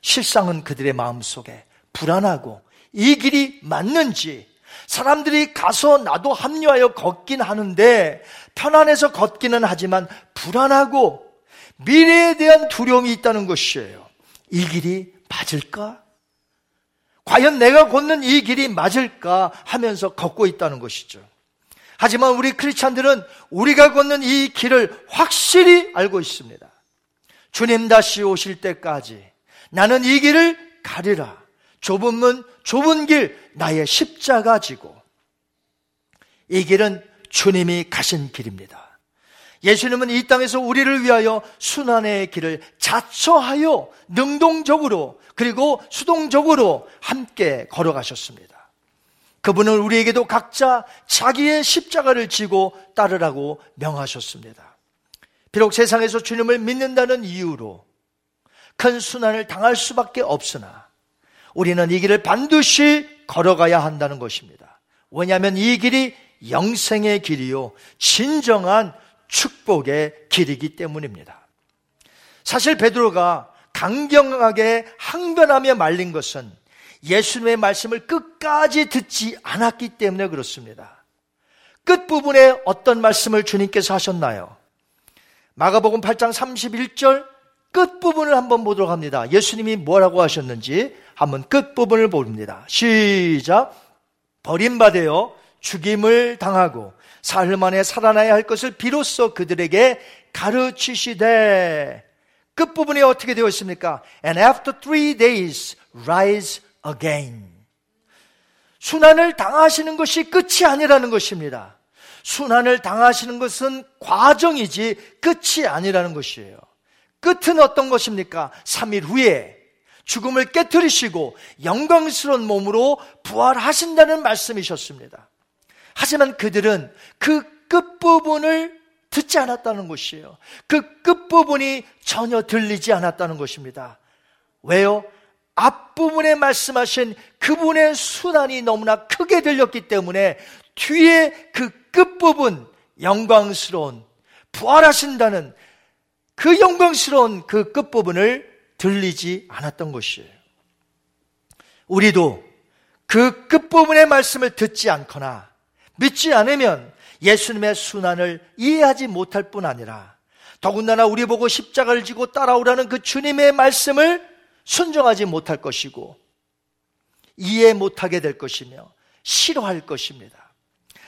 실상은 그들의 마음 속에 불안하고 이 길이 맞는지 사람들이 가서 나도 합류하여 걷긴 하는데 편안해서 걷기는 하지만 불안하고 미래에 대한 두려움이 있다는 것이에요. 이 길이 맞을까? 과연 내가 걷는 이 길이 맞을까 하면서 걷고 있다는 것이죠. 하지만 우리 크리스찬들은 우리가 걷는 이 길을 확실히 알고 있습니다. 주님 다시 오실 때까지 나는 이 길을 가리라. 좁은 문, 좁은 길, 나의 십자가 지고. 이 길은 주님이 가신 길입니다. 예수님은 이 땅에서 우리를 위하여 순환의 길을 자처하여 능동적으로 그리고 수동적으로 함께 걸어가셨습니다. 그분은 우리에게도 각자 자기의 십자가를 지고 따르라고 명하셨습니다. 비록 세상에서 주님을 믿는다는 이유로 큰 순환을 당할 수밖에 없으나 우리는 이 길을 반드시 걸어가야 한다는 것입니다. 왜냐하면 이 길이 영생의 길이요. 진정한 축복의 길이기 때문입니다. 사실 베드로가 강경하게 항변하며 말린 것은 예수님의 말씀을 끝까지 듣지 않았기 때문에 그렇습니다. 끝부분에 어떤 말씀을 주님께서 하셨나요? 마가복음 8장 31절 끝부분을 한번 보도록 합니다. 예수님이 뭐라고 하셨는지 한번 끝부분을 봅니다. 시작. 버림받아요. 죽임을 당하고 사흘 만에 살아나야 할 것을 비로소 그들에게 가르치시되 끝부분이 어떻게 되어 있습니까? And after three days rise again. 순환을 당하시는 것이 끝이 아니라는 것입니다. 순환을 당하시는 것은 과정이지 끝이 아니라는 것이에요. 끝은 어떤 것입니까? 3일 후에 죽음을 깨뜨리시고 영광스러운 몸으로 부활하신다는 말씀이셨습니다. 하지만 그들은 그 끝부분을 듣지 않았다는 것이에요. 그 끝부분이 전혀 들리지 않았다는 것입니다. 왜요? 앞부분에 말씀하신 그분의 순환이 너무나 크게 들렸기 때문에 뒤에 그 끝부분 영광스러운 부활하신다는 그 영광스러운 그 끝부분을 들리지 않았던 것이에요. 우리도 그 끝부분의 말씀을 듣지 않거나 믿지 않으면 예수님의 순환을 이해하지 못할 뿐 아니라 더군다나 우리 보고 십자가를 지고 따라오라는 그 주님의 말씀을 순종하지 못할 것이고 이해 못하게 될 것이며 싫어할 것입니다.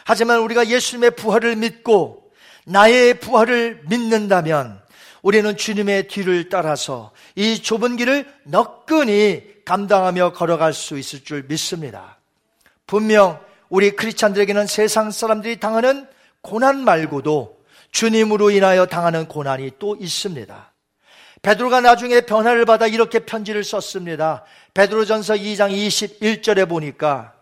하지만 우리가 예수님의 부활을 믿고 나의 부활을 믿는다면 우리는 주님의 뒤를 따라서 이 좁은 길을 너끈히 감당하며 걸어갈 수 있을 줄 믿습니다. 분명 우리 크리스찬들에게는 세상 사람들이 당하는 고난 말고도 주님으로 인하여 당하는 고난이 또 있습니다. 베드로가 나중에 변화를 받아 이렇게 편지를 썼습니다. 베드로전서 2장 21절에 보니까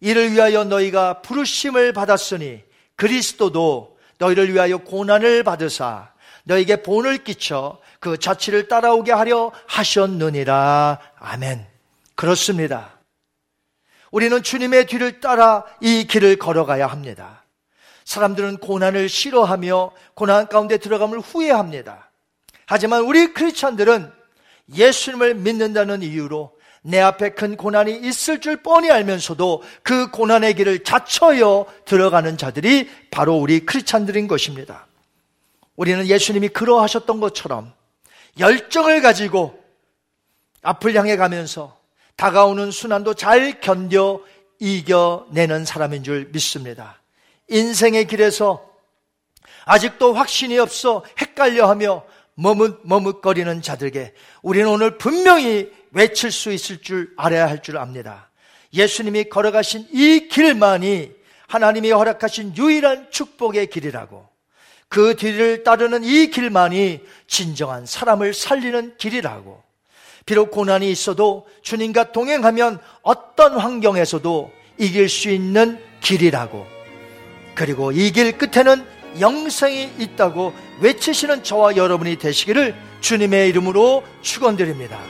이를 위하여 너희가 부르심을 받았으니 그리스도도 너희를 위하여 고난을 받으사 너에게 본을 끼쳐 그 자치를 따라오게 하려 하셨느니라. 아멘. 그렇습니다. 우리는 주님의 뒤를 따라 이 길을 걸어가야 합니다. 사람들은 고난을 싫어하며 고난 가운데 들어감을 후회합니다. 하지만 우리 크리스천들은 예수님을 믿는다는 이유로 내 앞에 큰 고난이 있을 줄 뻔히 알면서도 그 고난의 길을 자처여 들어가는 자들이 바로 우리 크리스찬들인 것입니다. 우리는 예수님이 그러하셨던 것처럼 열정을 가지고 앞을 향해 가면서 다가오는 순환도 잘 견뎌 이겨내는 사람인 줄 믿습니다. 인생의 길에서 아직도 확신이 없어 헷갈려 하며 머뭇, 머뭇거리는 자들에게 우리는 오늘 분명히 외칠 수 있을 줄 알아야 할 줄 압니다. 예수님이 걸어가신 이 길만이 하나님이 허락하신 유일한 축복의 길이라고 그 뒤를 따르는 이 길만이 진정한 사람을 살리는 길이라고 비록 고난이 있어도 주님과 동행하면 어떤 환경에서도 이길 수 있는 길이라고 그리고 이 길 끝에는 영생이 있다고 외치시는 저와 여러분이 되시기를 주님의 이름으로 축원드립니다.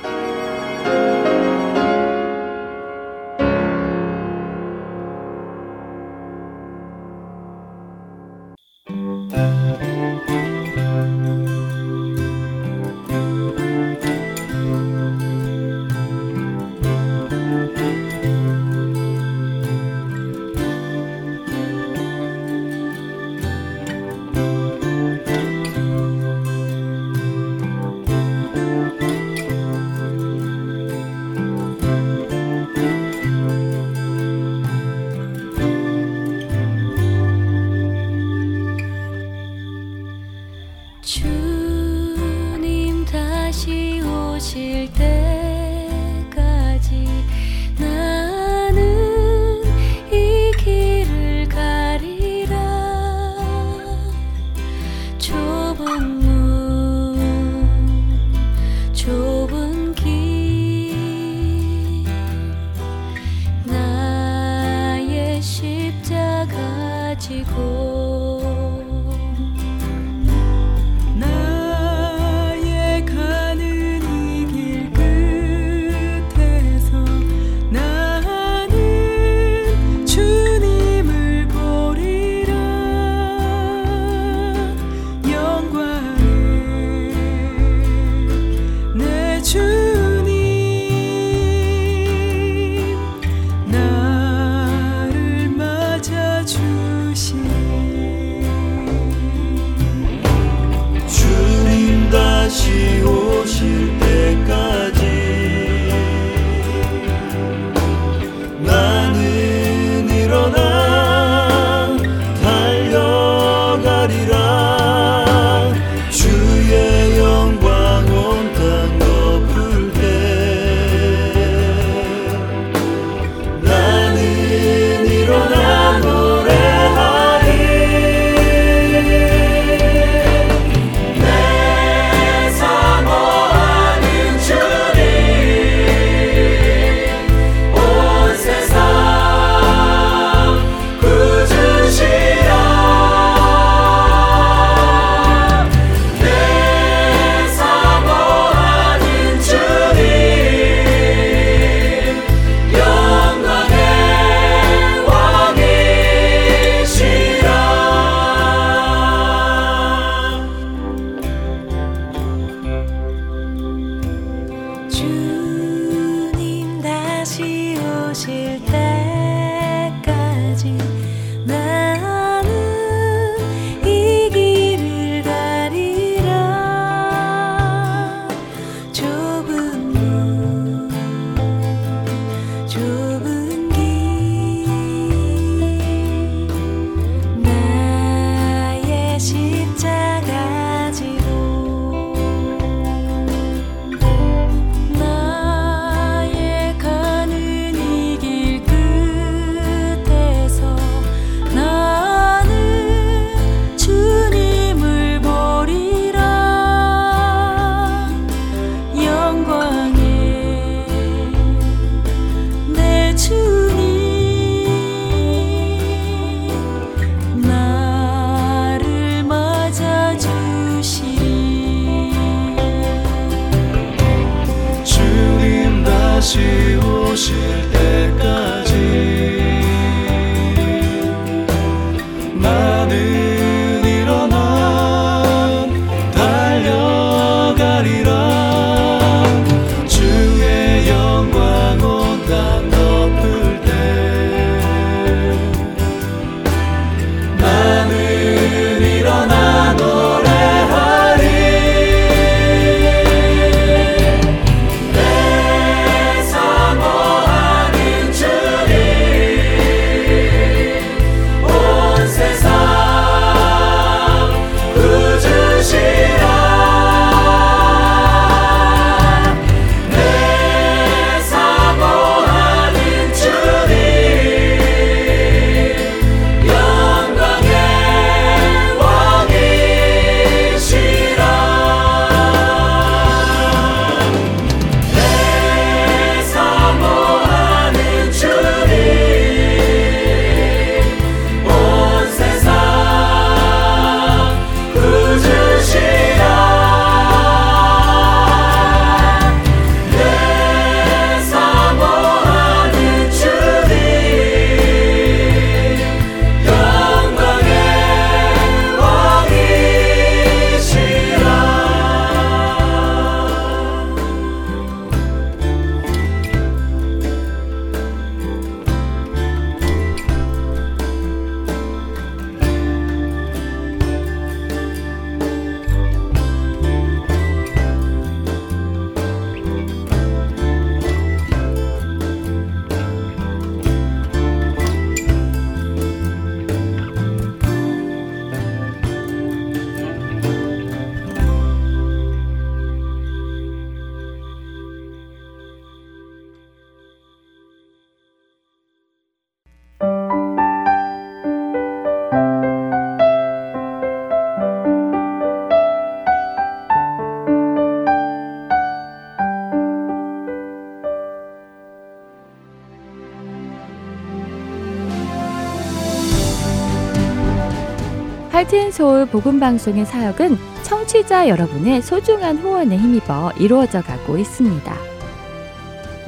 할텐서울 복음방송의 사역은 청취자 여러분의 소중한 후원에 힘입어 이루어져 가고 있습니다.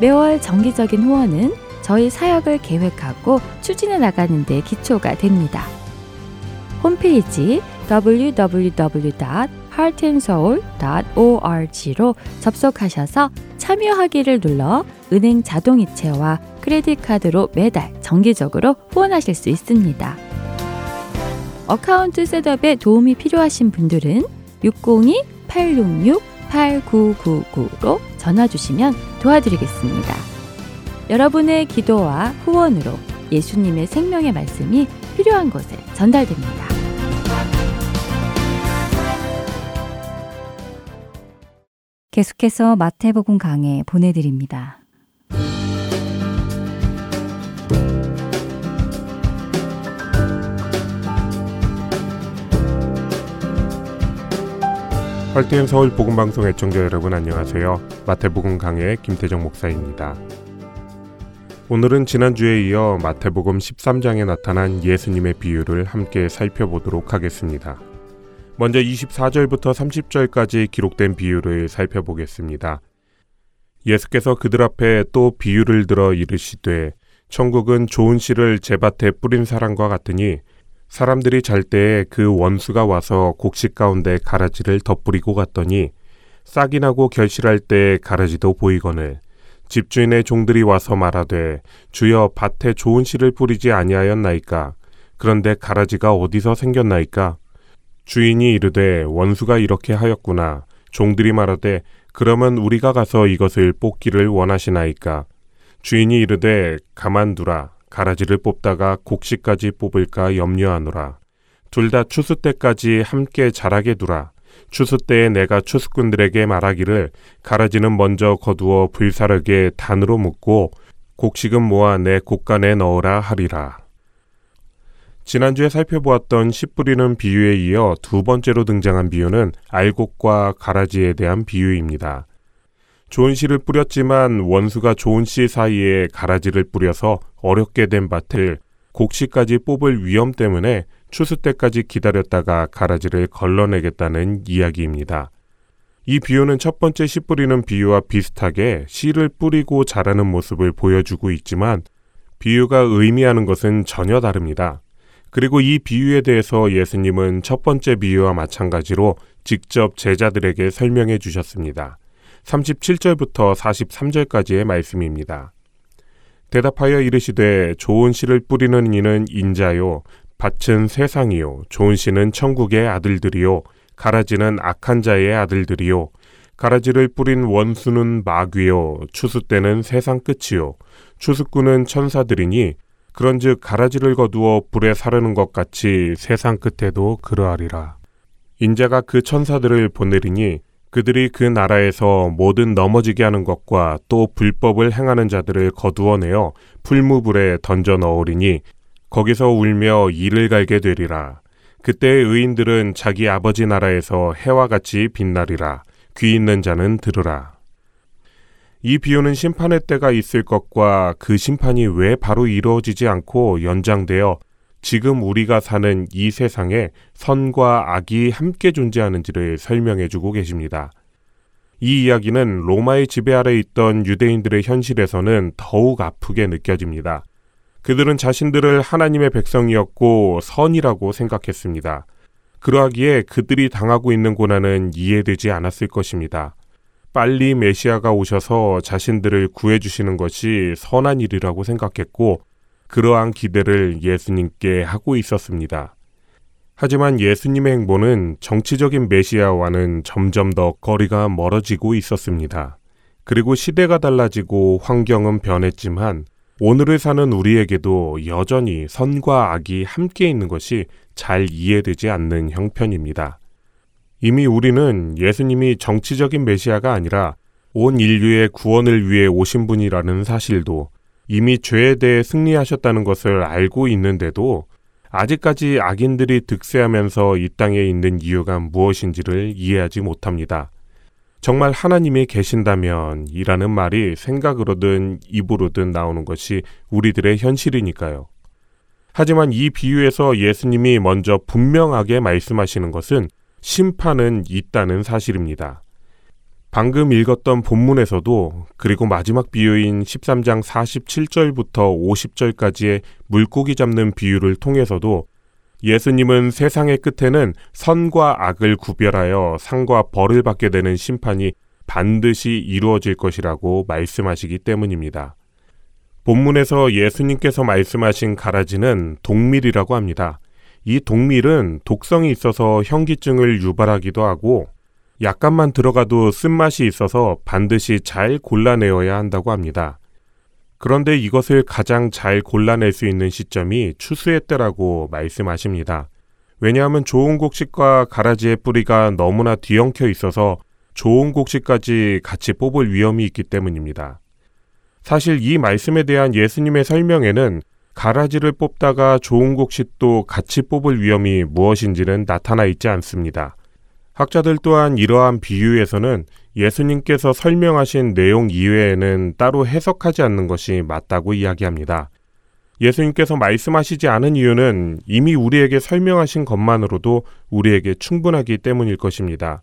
매월 정기적인 후원은 저희 사역을 계획하고 추진해 나가는 데 기초가 됩니다. 홈페이지 www.heartandsoul.org로 접속하셔서 참여하기를 눌러 은행 자동이체와 크레딧 카드로 매달 정기적으로 후원하실 수 있습니다. account setup에 도움이 필요하신 분들은 602-866-8999로 전화 주시면 도와드리겠습니다. 여러분의 기도와 후원으로 예수님의 생명의 말씀이 필요한 곳에 전달됩니다. 계속해서 마태복음 강해 보내드립니다. 할티엔 서울 복음 방송 애청자 여러분 안녕하세요. 마태복음 강의 김태정 목사입니다. 오늘은 지난주에 이어 마태복음 13장에 나타난 예수님의 비유를 함께 살펴보도록 하겠습니다. 먼저 24절부터 30절까지 기록된 비유를 살펴보겠습니다. 예수께서 그들 앞에 또 비유를 들어 이르시되 천국은 좋은 씨를 제밭에 뿌린 사람과 같으니 사람들이 잘 때에 그 원수가 와서 곡식 가운데 가라지를 덧뿌리고 갔더니 싹이 나고 결실할 때에 가라지도 보이거늘 집주인의 종들이 와서 말하되 주여 밭에 좋은 씨를 뿌리지 아니하였나이까? 그런데 가라지가 어디서 생겼나이까? 주인이 이르되 원수가 이렇게 하였구나. 종들이 말하되 그러면 우리가 가서 이것을 뽑기를 원하시나이까? 주인이 이르되 가만두라 가라지를 뽑다가 곡식까지 뽑을까 염려하노라. 둘 다 추수 때까지 함께 자라게 두라. 추수 때에 내가 추수꾼들에게 말하기를 가라지는 먼저 거두어 불사르게 단으로 묶고 곡식은 모아 내 곡간에 넣으라 하리라. 지난주에 살펴보았던 씨 뿌리는 비유에 이어 두 번째로 등장한 비유는 알곡과 가라지에 대한 비유입니다. 좋은 씨를 뿌렸지만 원수가 좋은 씨 사이에 가라지를 뿌려서 어렵게 된 밭을 곡식까지 뽑을 위험 때문에 추수 때까지 기다렸다가 가라지를 걸러내겠다는 이야기입니다. 이 비유는 첫 번째 씨 뿌리는 비유와 비슷하게 씨를 뿌리고 자라는 모습을 보여주고 있지만 비유가 의미하는 것은 전혀 다릅니다. 그리고 이 비유에 대해서 예수님은 첫 번째 비유와 마찬가지로 직접 제자들에게 설명해 주셨습니다. 37절부터 43절까지의 말씀입니다. 대답하여 이르시되 좋은 씨를 뿌리는 이는 인자요 밭은 세상이요 좋은 씨는 천국의 아들들이요 가라지는 악한 자의 아들들이요 가라지를 뿌린 원수는 마귀요 추수 때는 세상 끝이요 추수꾼은 천사들이니 그런즉 가라지를 거두어 불에 사르는 것 같이 세상 끝에도 그러하리라 인자가 그 천사들을 보내리니 그들이 그 나라에서 모든 넘어지게 하는 것과 또 불법을 행하는 자들을 거두어내어 풀무불에 던져 넣으리니 거기서 울며 이를 갈게 되리라. 그때 의인들은 자기 아버지 나라에서 해와 같이 빛나리라. 귀 있는 자는 들으라. 이 비유는 심판의 때가 있을 것과 그 심판이 왜 바로 이루어지지 않고 연장되어 지금 우리가 사는 이 세상에 선과 악이 함께 존재하는지를 설명해 주고 계십니다. 이 이야기는 로마의 지배 아래 있던 유대인들의 현실에서는 더욱 아프게 느껴집니다. 그들은 자신들을 하나님의 백성이었고 선이라고 생각했습니다. 그러하기에 그들이 당하고 있는 고난은 이해되지 않았을 것입니다. 빨리 메시아가 오셔서 자신들을 구해주시는 것이 선한 일이라고 생각했고 그러한 기대를 예수님께 하고 있었습니다. 하지만 예수님의 행보는 정치적인 메시아와는 점점 더 거리가 멀어지고 있었습니다. 그리고 시대가 달라지고 환경은 변했지만 오늘을 사는 우리에게도 여전히 선과 악이 함께 있는 것이 잘 이해되지 않는 형편입니다. 이미 우리는 예수님이 정치적인 메시아가 아니라 온 인류의 구원을 위해 오신 분이라는 사실도 이미 죄에 대해 승리하셨다는 것을 알고 있는데도 아직까지 악인들이 득세하면서 이 땅에 있는 이유가 무엇인지를 이해하지 못합니다. 정말 하나님이 계신다면 이라는 말이 생각으로든 입으로든 나오는 것이 우리들의 현실이니까요. 하지만 이 비유에서 예수님이 먼저 분명하게 말씀하시는 것은 심판은 있다는 사실입니다. 방금 읽었던 본문에서도 그리고 마지막 비유인 13장 47절부터 50절까지의 물고기 잡는 비유를 통해서도 예수님은 세상의 끝에는 선과 악을 구별하여 상과 벌을 받게 되는 심판이 반드시 이루어질 것이라고 말씀하시기 때문입니다. 본문에서 예수님께서 말씀하신 가라지는 동밀이라고 합니다. 이 동밀은 독성이 있어서 현기증을 유발하기도 하고 약간만 들어가도 쓴맛이 있어서 반드시 잘 골라내어야 한다고 합니다. 그런데 이것을 가장 잘 골라낼 수 있는 시점이 추수의 때라고 말씀하십니다. 왜냐하면 좋은 곡식과 가라지의 뿌리가 너무나 뒤엉켜 있어서 좋은 곡식까지 같이 뽑을 위험이 있기 때문입니다. 사실 이 말씀에 대한 예수님의 설명에는 가라지를 뽑다가 좋은 곡식도 같이 뽑을 위험이 무엇인지는 나타나 있지 않습니다. 학자들 또한 이러한 비유에서는 예수님께서 설명하신 내용 이외에는 따로 해석하지 않는 것이 맞다고 이야기합니다. 예수님께서 말씀하시지 않은 이유는 이미 우리에게 설명하신 것만으로도 우리에게 충분하기 때문일 것입니다.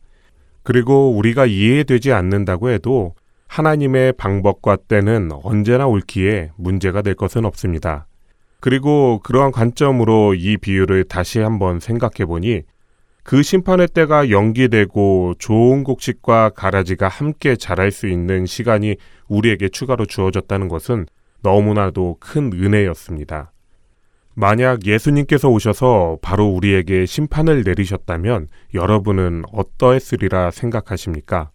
그리고 우리가 이해되지 않는다고 해도 하나님의 방법과 때는 언제나 옳기에 문제가 될 것은 없습니다. 그리고 그러한 관점으로 이 비유를 다시 한번 생각해 보니 그 심판의 때가 연기되고 좋은 곡식과 가라지가 함께 자랄 수 있는 시간이 우리에게 추가로 주어졌다는 것은 너무나도 큰 은혜였습니다. 만약 예수님께서 오셔서 바로 우리에게 심판을 내리셨다면 여러분은 어떠했으리라 생각하십니까?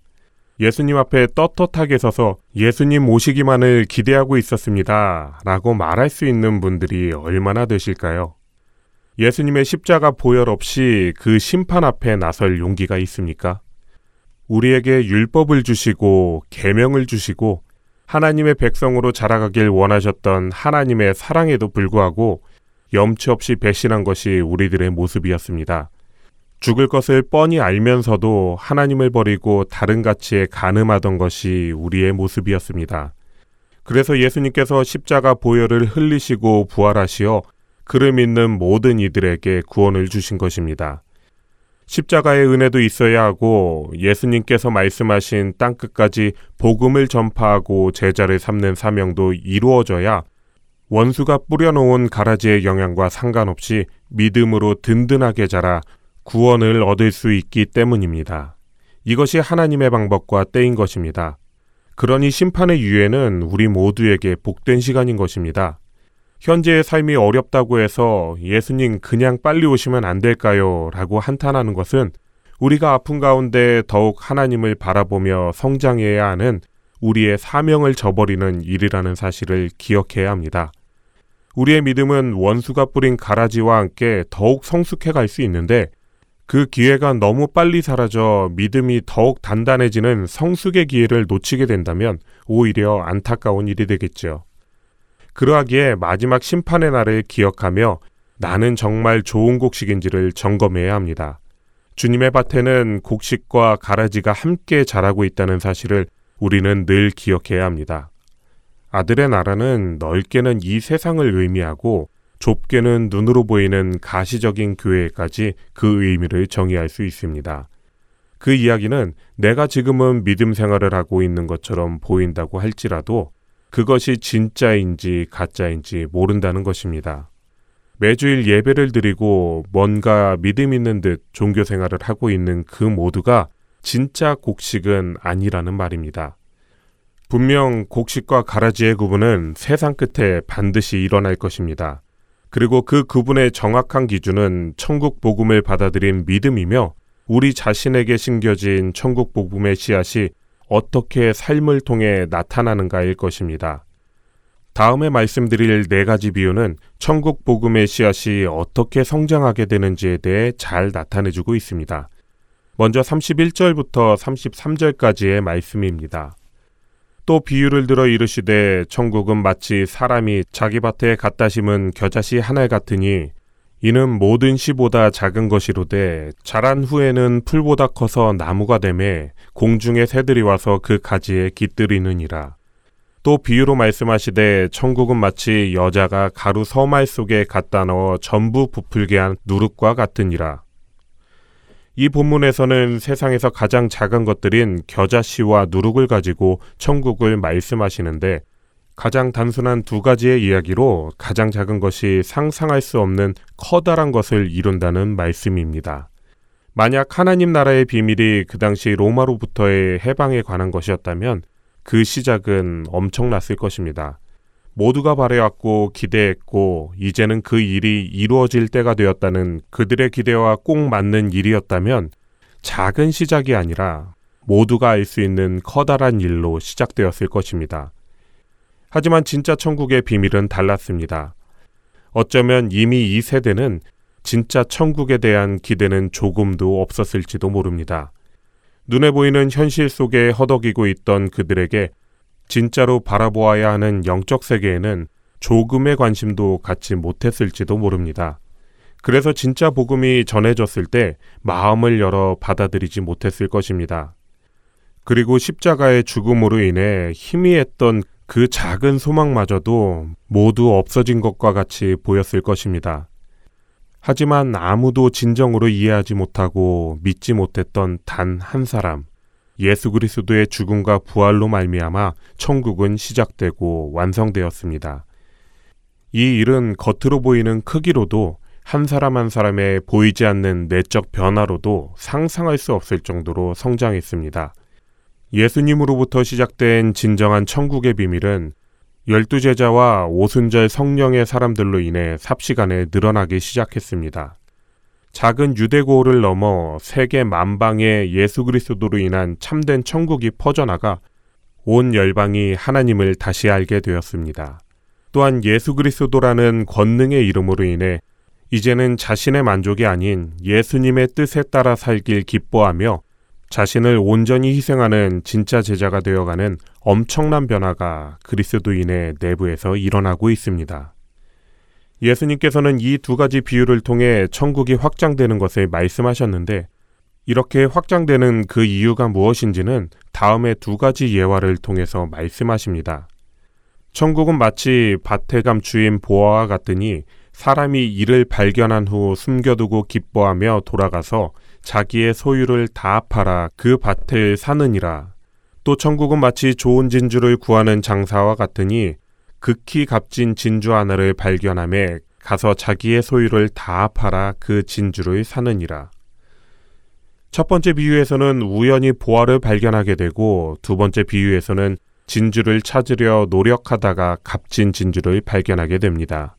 예수님 앞에 떳떳하게 서서 예수님 오시기만을 기대하고 있었습니다. 라고 말할 수 있는 분들이 얼마나 되실까요? 예수님의 십자가 보혈 없이 그 심판 앞에 나설 용기가 있습니까? 우리에게 율법을 주시고 계명을 주시고 하나님의 백성으로 자라가길 원하셨던 하나님의 사랑에도 불구하고 염치 없이 배신한 것이 우리들의 모습이었습니다. 죽을 것을 뻔히 알면서도 하나님을 버리고 다른 가치에 가늠하던 것이 우리의 모습이었습니다. 그래서 예수님께서 십자가 보혈을 흘리시고 부활하시어 그를 믿는 모든 이들에게 구원을 주신 것입니다. 십자가의 은혜도 있어야 하고 예수님께서 말씀하신 땅끝까지 복음을 전파하고 제자를 삼는 사명도 이루어져야 원수가 뿌려놓은 가라지의 영향과 상관없이 믿음으로 든든하게 자라 구원을 얻을 수 있기 때문입니다. 이것이 하나님의 방법과 때인 것입니다. 그러니 심판의 유예는 우리 모두에게 복된 시간인 것입니다. 현재의 삶이 어렵다고 해서 예수님 그냥 빨리 오시면 안 될까요? 라고 한탄하는 것은 우리가 아픈 가운데 더욱 하나님을 바라보며 성장해야 하는 우리의 사명을 저버리는 일이라는 사실을 기억해야 합니다. 우리의 믿음은 원수가 뿌린 가라지와 함께 더욱 성숙해 갈 수 있는데 그 기회가 너무 빨리 사라져 믿음이 더욱 단단해지는 성숙의 기회를 놓치게 된다면 오히려 안타까운 일이 되겠죠. 그러하기에 마지막 심판의 날을 기억하며 나는 정말 좋은 곡식인지를 점검해야 합니다. 주님의 밭에는 곡식과 가라지가 함께 자라고 있다는 사실을 우리는 늘 기억해야 합니다. 아들의 나라는 넓게는 이 세상을 의미하고 좁게는 눈으로 보이는 가시적인 교회까지 그 의미를 정의할 수 있습니다. 그 이야기는 내가 지금은 믿음 생활을 하고 있는 것처럼 보인다고 할지라도 그것이 진짜인지 가짜인지 모른다는 것입니다. 매주일 예배를 드리고 뭔가 믿음 있는 듯 종교 생활을 하고 있는 그 모두가 진짜 곡식은 아니라는 말입니다. 분명 곡식과 가라지의 구분은 세상 끝에 반드시 일어날 것입니다. 그리고 그 구분의 정확한 기준은 천국 복음을 받아들인 믿음이며 우리 자신에게 심겨진 천국 복음의 씨앗이 어떻게 삶을 통해 나타나는가일 것입니다. 다음에 말씀드릴 네 가지 비유는 천국 복음의 씨앗이 어떻게 성장하게 되는지에 대해 잘 나타내주고 있습니다. 먼저 31절부터 33절까지의 말씀입니다. 또 비유를 들어 이르시되 천국은 마치 사람이 자기 밭에 갖다 심은 겨자씨 하나 같으니 이는 모든 씨보다 작은 것이로되 자란 후에는 풀보다 커서 나무가 되매 공중의 새들이 와서 그 가지에 깃들이느니라. 또 비유로 말씀하시되 천국은 마치 여자가 가루 서말 속에 갖다 넣어 전부 부풀게 한 누룩과 같으니라. 이 본문에서는 세상에서 가장 작은 것들인 겨자씨와 누룩을 가지고 천국을 말씀하시는데 가장 단순한 두 가지의 이야기로 가장 작은 것이 상상할 수 없는 커다란 것을 이룬다는 말씀입니다. 만약 하나님 나라의 비밀이 그 당시 로마로부터의 해방에 관한 것이었다면 그 시작은 엄청났을 것입니다. 모두가 바래왔고 기대했고 이제는 그 일이 이루어질 때가 되었다는 그들의 기대와 꼭 맞는 일이었다면 작은 시작이 아니라 모두가 알 수 있는 커다란 일로 시작되었을 것입니다. 하지만 진짜 천국의 비밀은 달랐습니다. 어쩌면 이미 이 세대는 진짜 천국에 대한 기대는 조금도 없었을지도 모릅니다. 눈에 보이는 현실 속에 허덕이고 있던 그들에게 진짜로 바라보아야 하는 영적 세계에는 조금의 관심도 갖지 못했을지도 모릅니다. 그래서 진짜 복음이 전해졌을 때 마음을 열어 받아들이지 못했을 것입니다. 그리고 십자가의 죽음으로 인해 희미했던 그 작은 소망마저도 모두 없어진 것과 같이 보였을 것입니다. 하지만 아무도 진정으로 이해하지 못하고 믿지 못했던 단 한 사람, 예수 그리스도의 죽음과 부활로 말미암아 천국은 시작되고 완성되었습니다. 이 일은 겉으로 보이는 크기로도 한 사람 한 사람의 보이지 않는 내적 변화로도 상상할 수 없을 정도로 성장했습니다. 예수님으로부터 시작된 진정한 천국의 비밀은 열두 제자와 오순절 성령의 사람들로 인해 삽시간에 늘어나기 시작했습니다. 작은 유대고를 넘어 세계 만방의 예수 그리스도로 인한 참된 천국이 퍼져나가 온 열방이 하나님을 다시 알게 되었습니다. 또한 예수 그리스도라는 권능의 이름으로 인해 이제는 자신의 만족이 아닌 예수님의 뜻에 따라 살길 기뻐하며 자신을 온전히 희생하는 진짜 제자가 되어가는 엄청난 변화가 그리스도인의 내부에서 일어나고 있습니다. 예수님께서는 이 두 가지 비유를 통해 천국이 확장되는 것을 말씀하셨는데 이렇게 확장되는 그 이유가 무엇인지는 다음의 두 가지 예화를 통해서 말씀하십니다. 천국은 마치 밭에 감추인 보아와 같으니 사람이 이를 발견한 후 숨겨두고 기뻐하며 돌아가서 자기의 소유를 다 팔아 그 밭을 사느니라. 또 천국은 마치 좋은 진주를 구하는 장사와 같으니 극히 값진 진주 하나를 발견함에 가서 자기의 소유를 다 팔아 그 진주를 사느니라. 첫 번째 비유에서는 우연히 보화를 발견하게 되고 두 번째 비유에서는 진주를 찾으려 노력하다가 값진 진주를 발견하게 됩니다.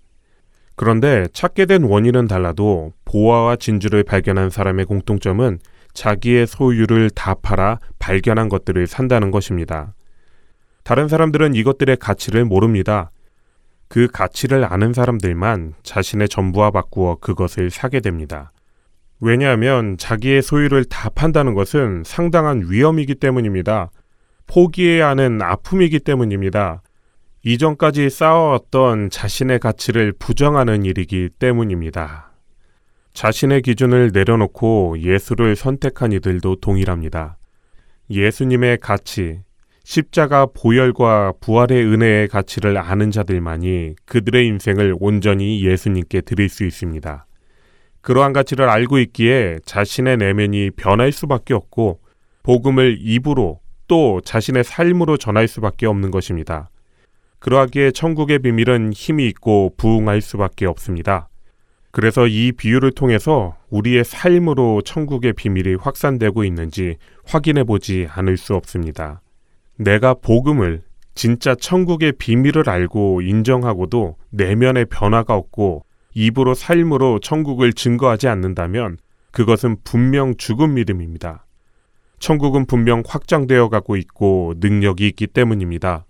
그런데 찾게 된 원인은 달라도 보화와 진주를 발견한 사람의 공통점은 자기의 소유를 다 팔아 발견한 것들을 산다는 것입니다. 다른 사람들은 이것들의 가치를 모릅니다. 그 가치를 아는 사람들만 자신의 전부와 바꾸어 그것을 사게 됩니다. 왜냐하면 자기의 소유를 다 판다는 것은 상당한 위험이기 때문입니다. 포기해야 하는 아픔이기 때문입니다. 이전까지 쌓아왔던 자신의 가치를 부정하는 일이기 때문입니다. 자신의 기준을 내려놓고 예수를 선택한 이들도 동일합니다. 예수님의 가치, 십자가 보혈과 부활의 은혜의 가치를 아는 자들만이 그들의 인생을 온전히 예수님께 드릴 수 있습니다. 그러한 가치를 알고 있기에 자신의 내면이 변할 수밖에 없고 복음을 입으로 또 자신의 삶으로 전할 수밖에 없는 것입니다. 그러하기에 천국의 비밀은 힘이 있고 부응할 수밖에 없습니다. 그래서 이 비유를 통해서 우리의 삶으로 천국의 비밀이 확산되고 있는지 확인해 보지 않을 수 없습니다. 내가 복음을 진짜 천국의 비밀을 알고 인정하고도 내면의 변화가 없고 입으로 삶으로 천국을 증거하지 않는다면 그것은 분명 죽은 믿음입니다. 천국은 분명 확장되어 가고 있고 능력이 있기 때문입니다.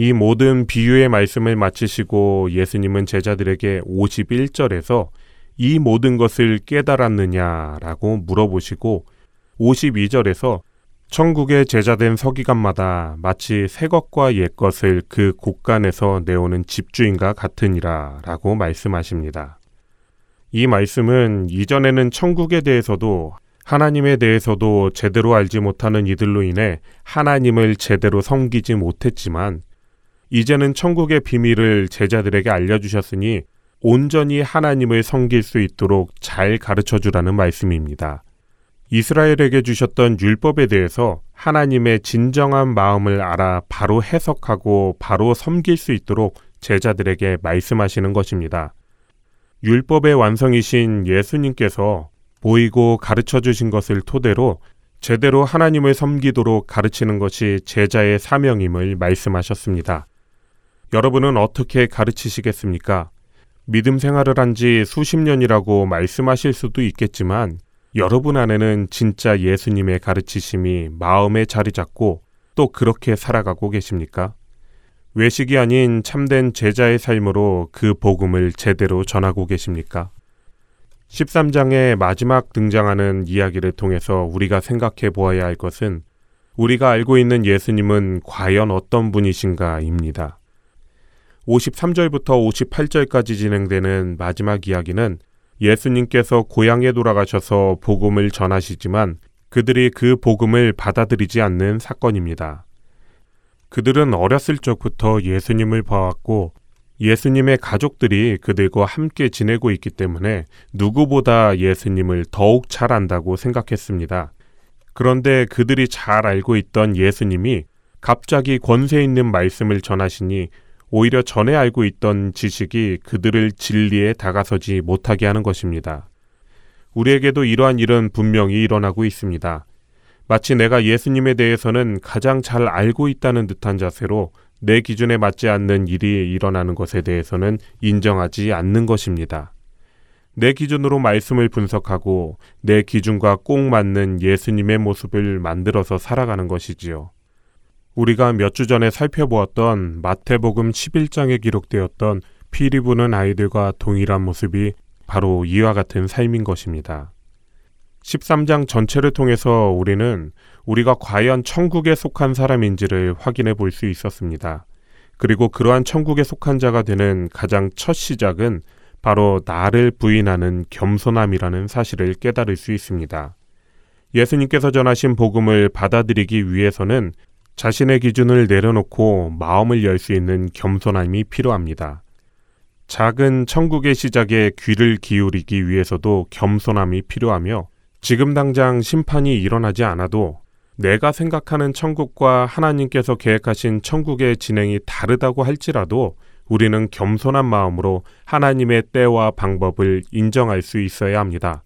이 모든 비유의 말씀을 마치시고 예수님은 제자들에게 51절에서 이 모든 것을 깨달았느냐라고 물어보시고 52절에서 천국의 제자된 서기관마다 마치 새 것과 옛 것을 그 곳간에서 내오는 집주인과 같으니라 라고 말씀하십니다. 이 말씀은 이전에는 천국에 대해서도 하나님에 대해서도 제대로 알지 못하는 이들로 인해 하나님을 제대로 섬기지 못했지만 이제는 천국의 비밀을 제자들에게 알려주셨으니 온전히 하나님을 섬길 수 있도록 잘 가르쳐 주라는 말씀입니다. 이스라엘에게 주셨던 율법에 대해서 하나님의 진정한 마음을 알아 바로 해석하고 바로 섬길 수 있도록 제자들에게 말씀하시는 것입니다. 율법의 완성이신 예수님께서 보이고 가르쳐 주신 것을 토대로 제대로 하나님을 섬기도록 가르치는 것이 제자의 사명임을 말씀하셨습니다. 여러분은 어떻게 가르치시겠습니까? 믿음 생활을 한 지 수십 년이라고 말씀하실 수도 있겠지만 여러분 안에는 진짜 예수님의 가르치심이 마음에 자리 잡고 또 그렇게 살아가고 계십니까? 외식이 아닌 참된 제자의 삶으로 그 복음을 제대로 전하고 계십니까? 13장의 마지막 등장하는 이야기를 통해서 우리가 생각해 보아야 할 것은 우리가 알고 있는 예수님은 과연 어떤 분이신가입니다. 53절부터 58절까지 진행되는 마지막 이야기는 예수님께서 고향에 돌아가셔서 복음을 전하시지만 그들이 그 복음을 받아들이지 않는 사건입니다. 그들은 어렸을 적부터 예수님을 봐왔고 예수님의 가족들이 그들과 함께 지내고 있기 때문에 누구보다 예수님을 더욱 잘 안다고 생각했습니다. 그런데 그들이 잘 알고 있던 예수님이 갑자기 권세 있는 말씀을 전하시니 오히려 전에 알고 있던 지식이 그들을 진리에 다가서지 못하게 하는 것입니다. 우리에게도 이러한 일은 분명히 일어나고 있습니다. 마치 내가 예수님에 대해서는 가장 잘 알고 있다는 듯한 자세로 내 기준에 맞지 않는 일이 일어나는 것에 대해서는 인정하지 않는 것입니다. 내 기준으로 말씀을 분석하고 내 기준과 꼭 맞는 예수님의 모습을 만들어서 살아가는 것이지요. 우리가 몇 주 전에 살펴보았던 마태복음 11장에 기록되었던 피리 부는 아이들과 동일한 모습이 바로 이와 같은 삶인 것입니다. 13장 전체를 통해서 우리는 우리가 과연 천국에 속한 사람인지를 확인해 볼 수 있었습니다. 그리고 그러한 천국에 속한 자가 되는 가장 첫 시작은 바로 나를 부인하는 겸손함이라는 사실을 깨달을 수 있습니다. 예수님께서 전하신 복음을 받아들이기 위해서는 자신의 기준을 내려놓고 마음을 열 수 있는 겸손함이 필요합니다. 작은 천국의 시작에 귀를 기울이기 위해서도 겸손함이 필요하며 지금 당장 심판이 일어나지 않아도 내가 생각하는 천국과 하나님께서 계획하신 천국의 진행이 다르다고 할지라도 우리는 겸손한 마음으로 하나님의 때와 방법을 인정할 수 있어야 합니다.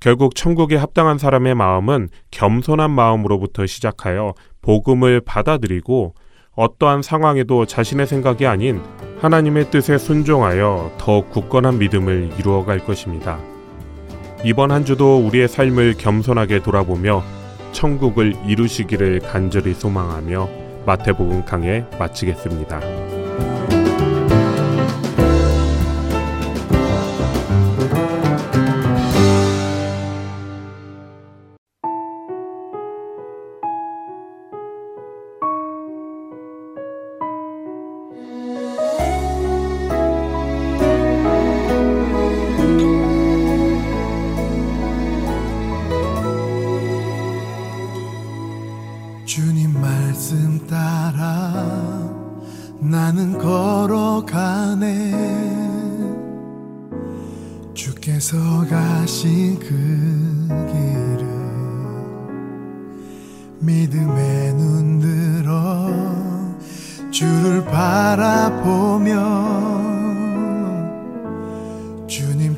결국 천국에 합당한 사람의 마음은 겸손한 마음으로부터 시작하여 복음을 받아들이고 어떠한 상황에도 자신의 생각이 아닌 하나님의 뜻에 순종하여 더 굳건한 믿음을 이루어갈 것입니다. 이번 한 주도 우리의 삶을 겸손하게 돌아보며 천국을 이루시기를 간절히 소망하며 마태복음 강해 마치겠습니다.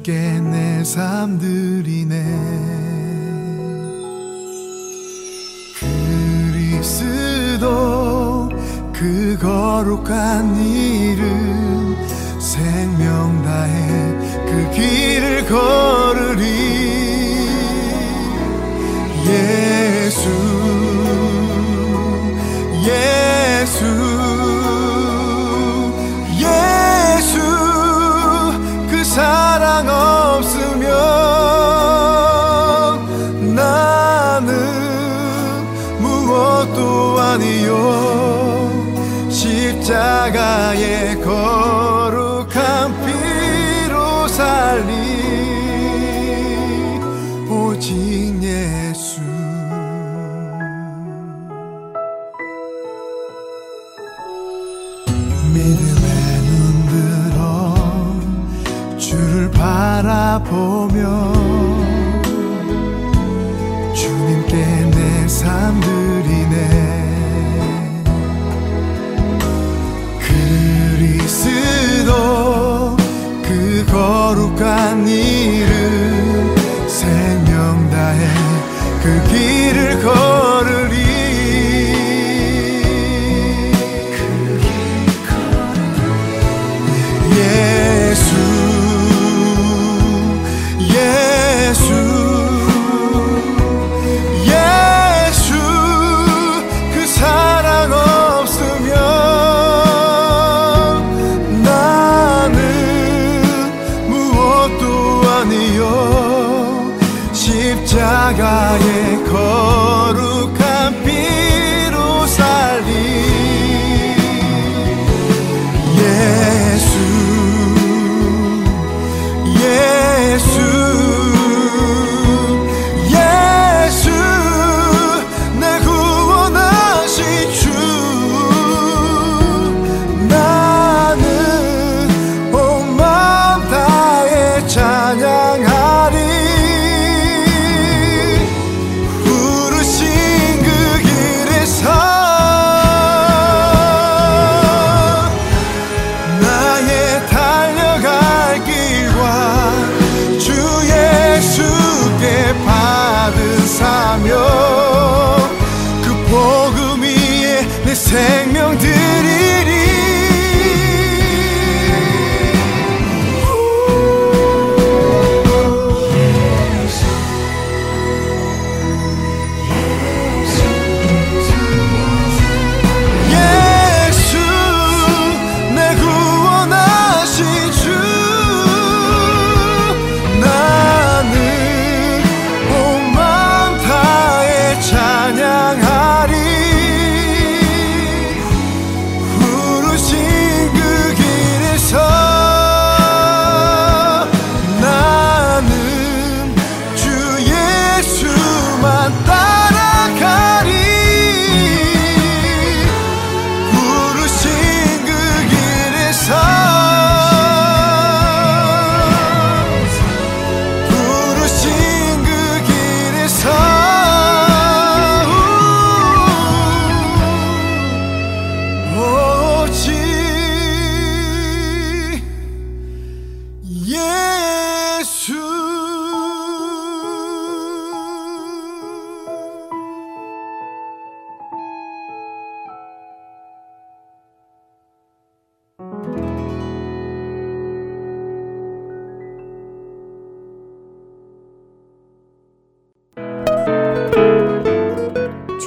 깨내 삶들이네. 그리스도 그 거룩한 이름 생명 다해 그 길을 걸으리.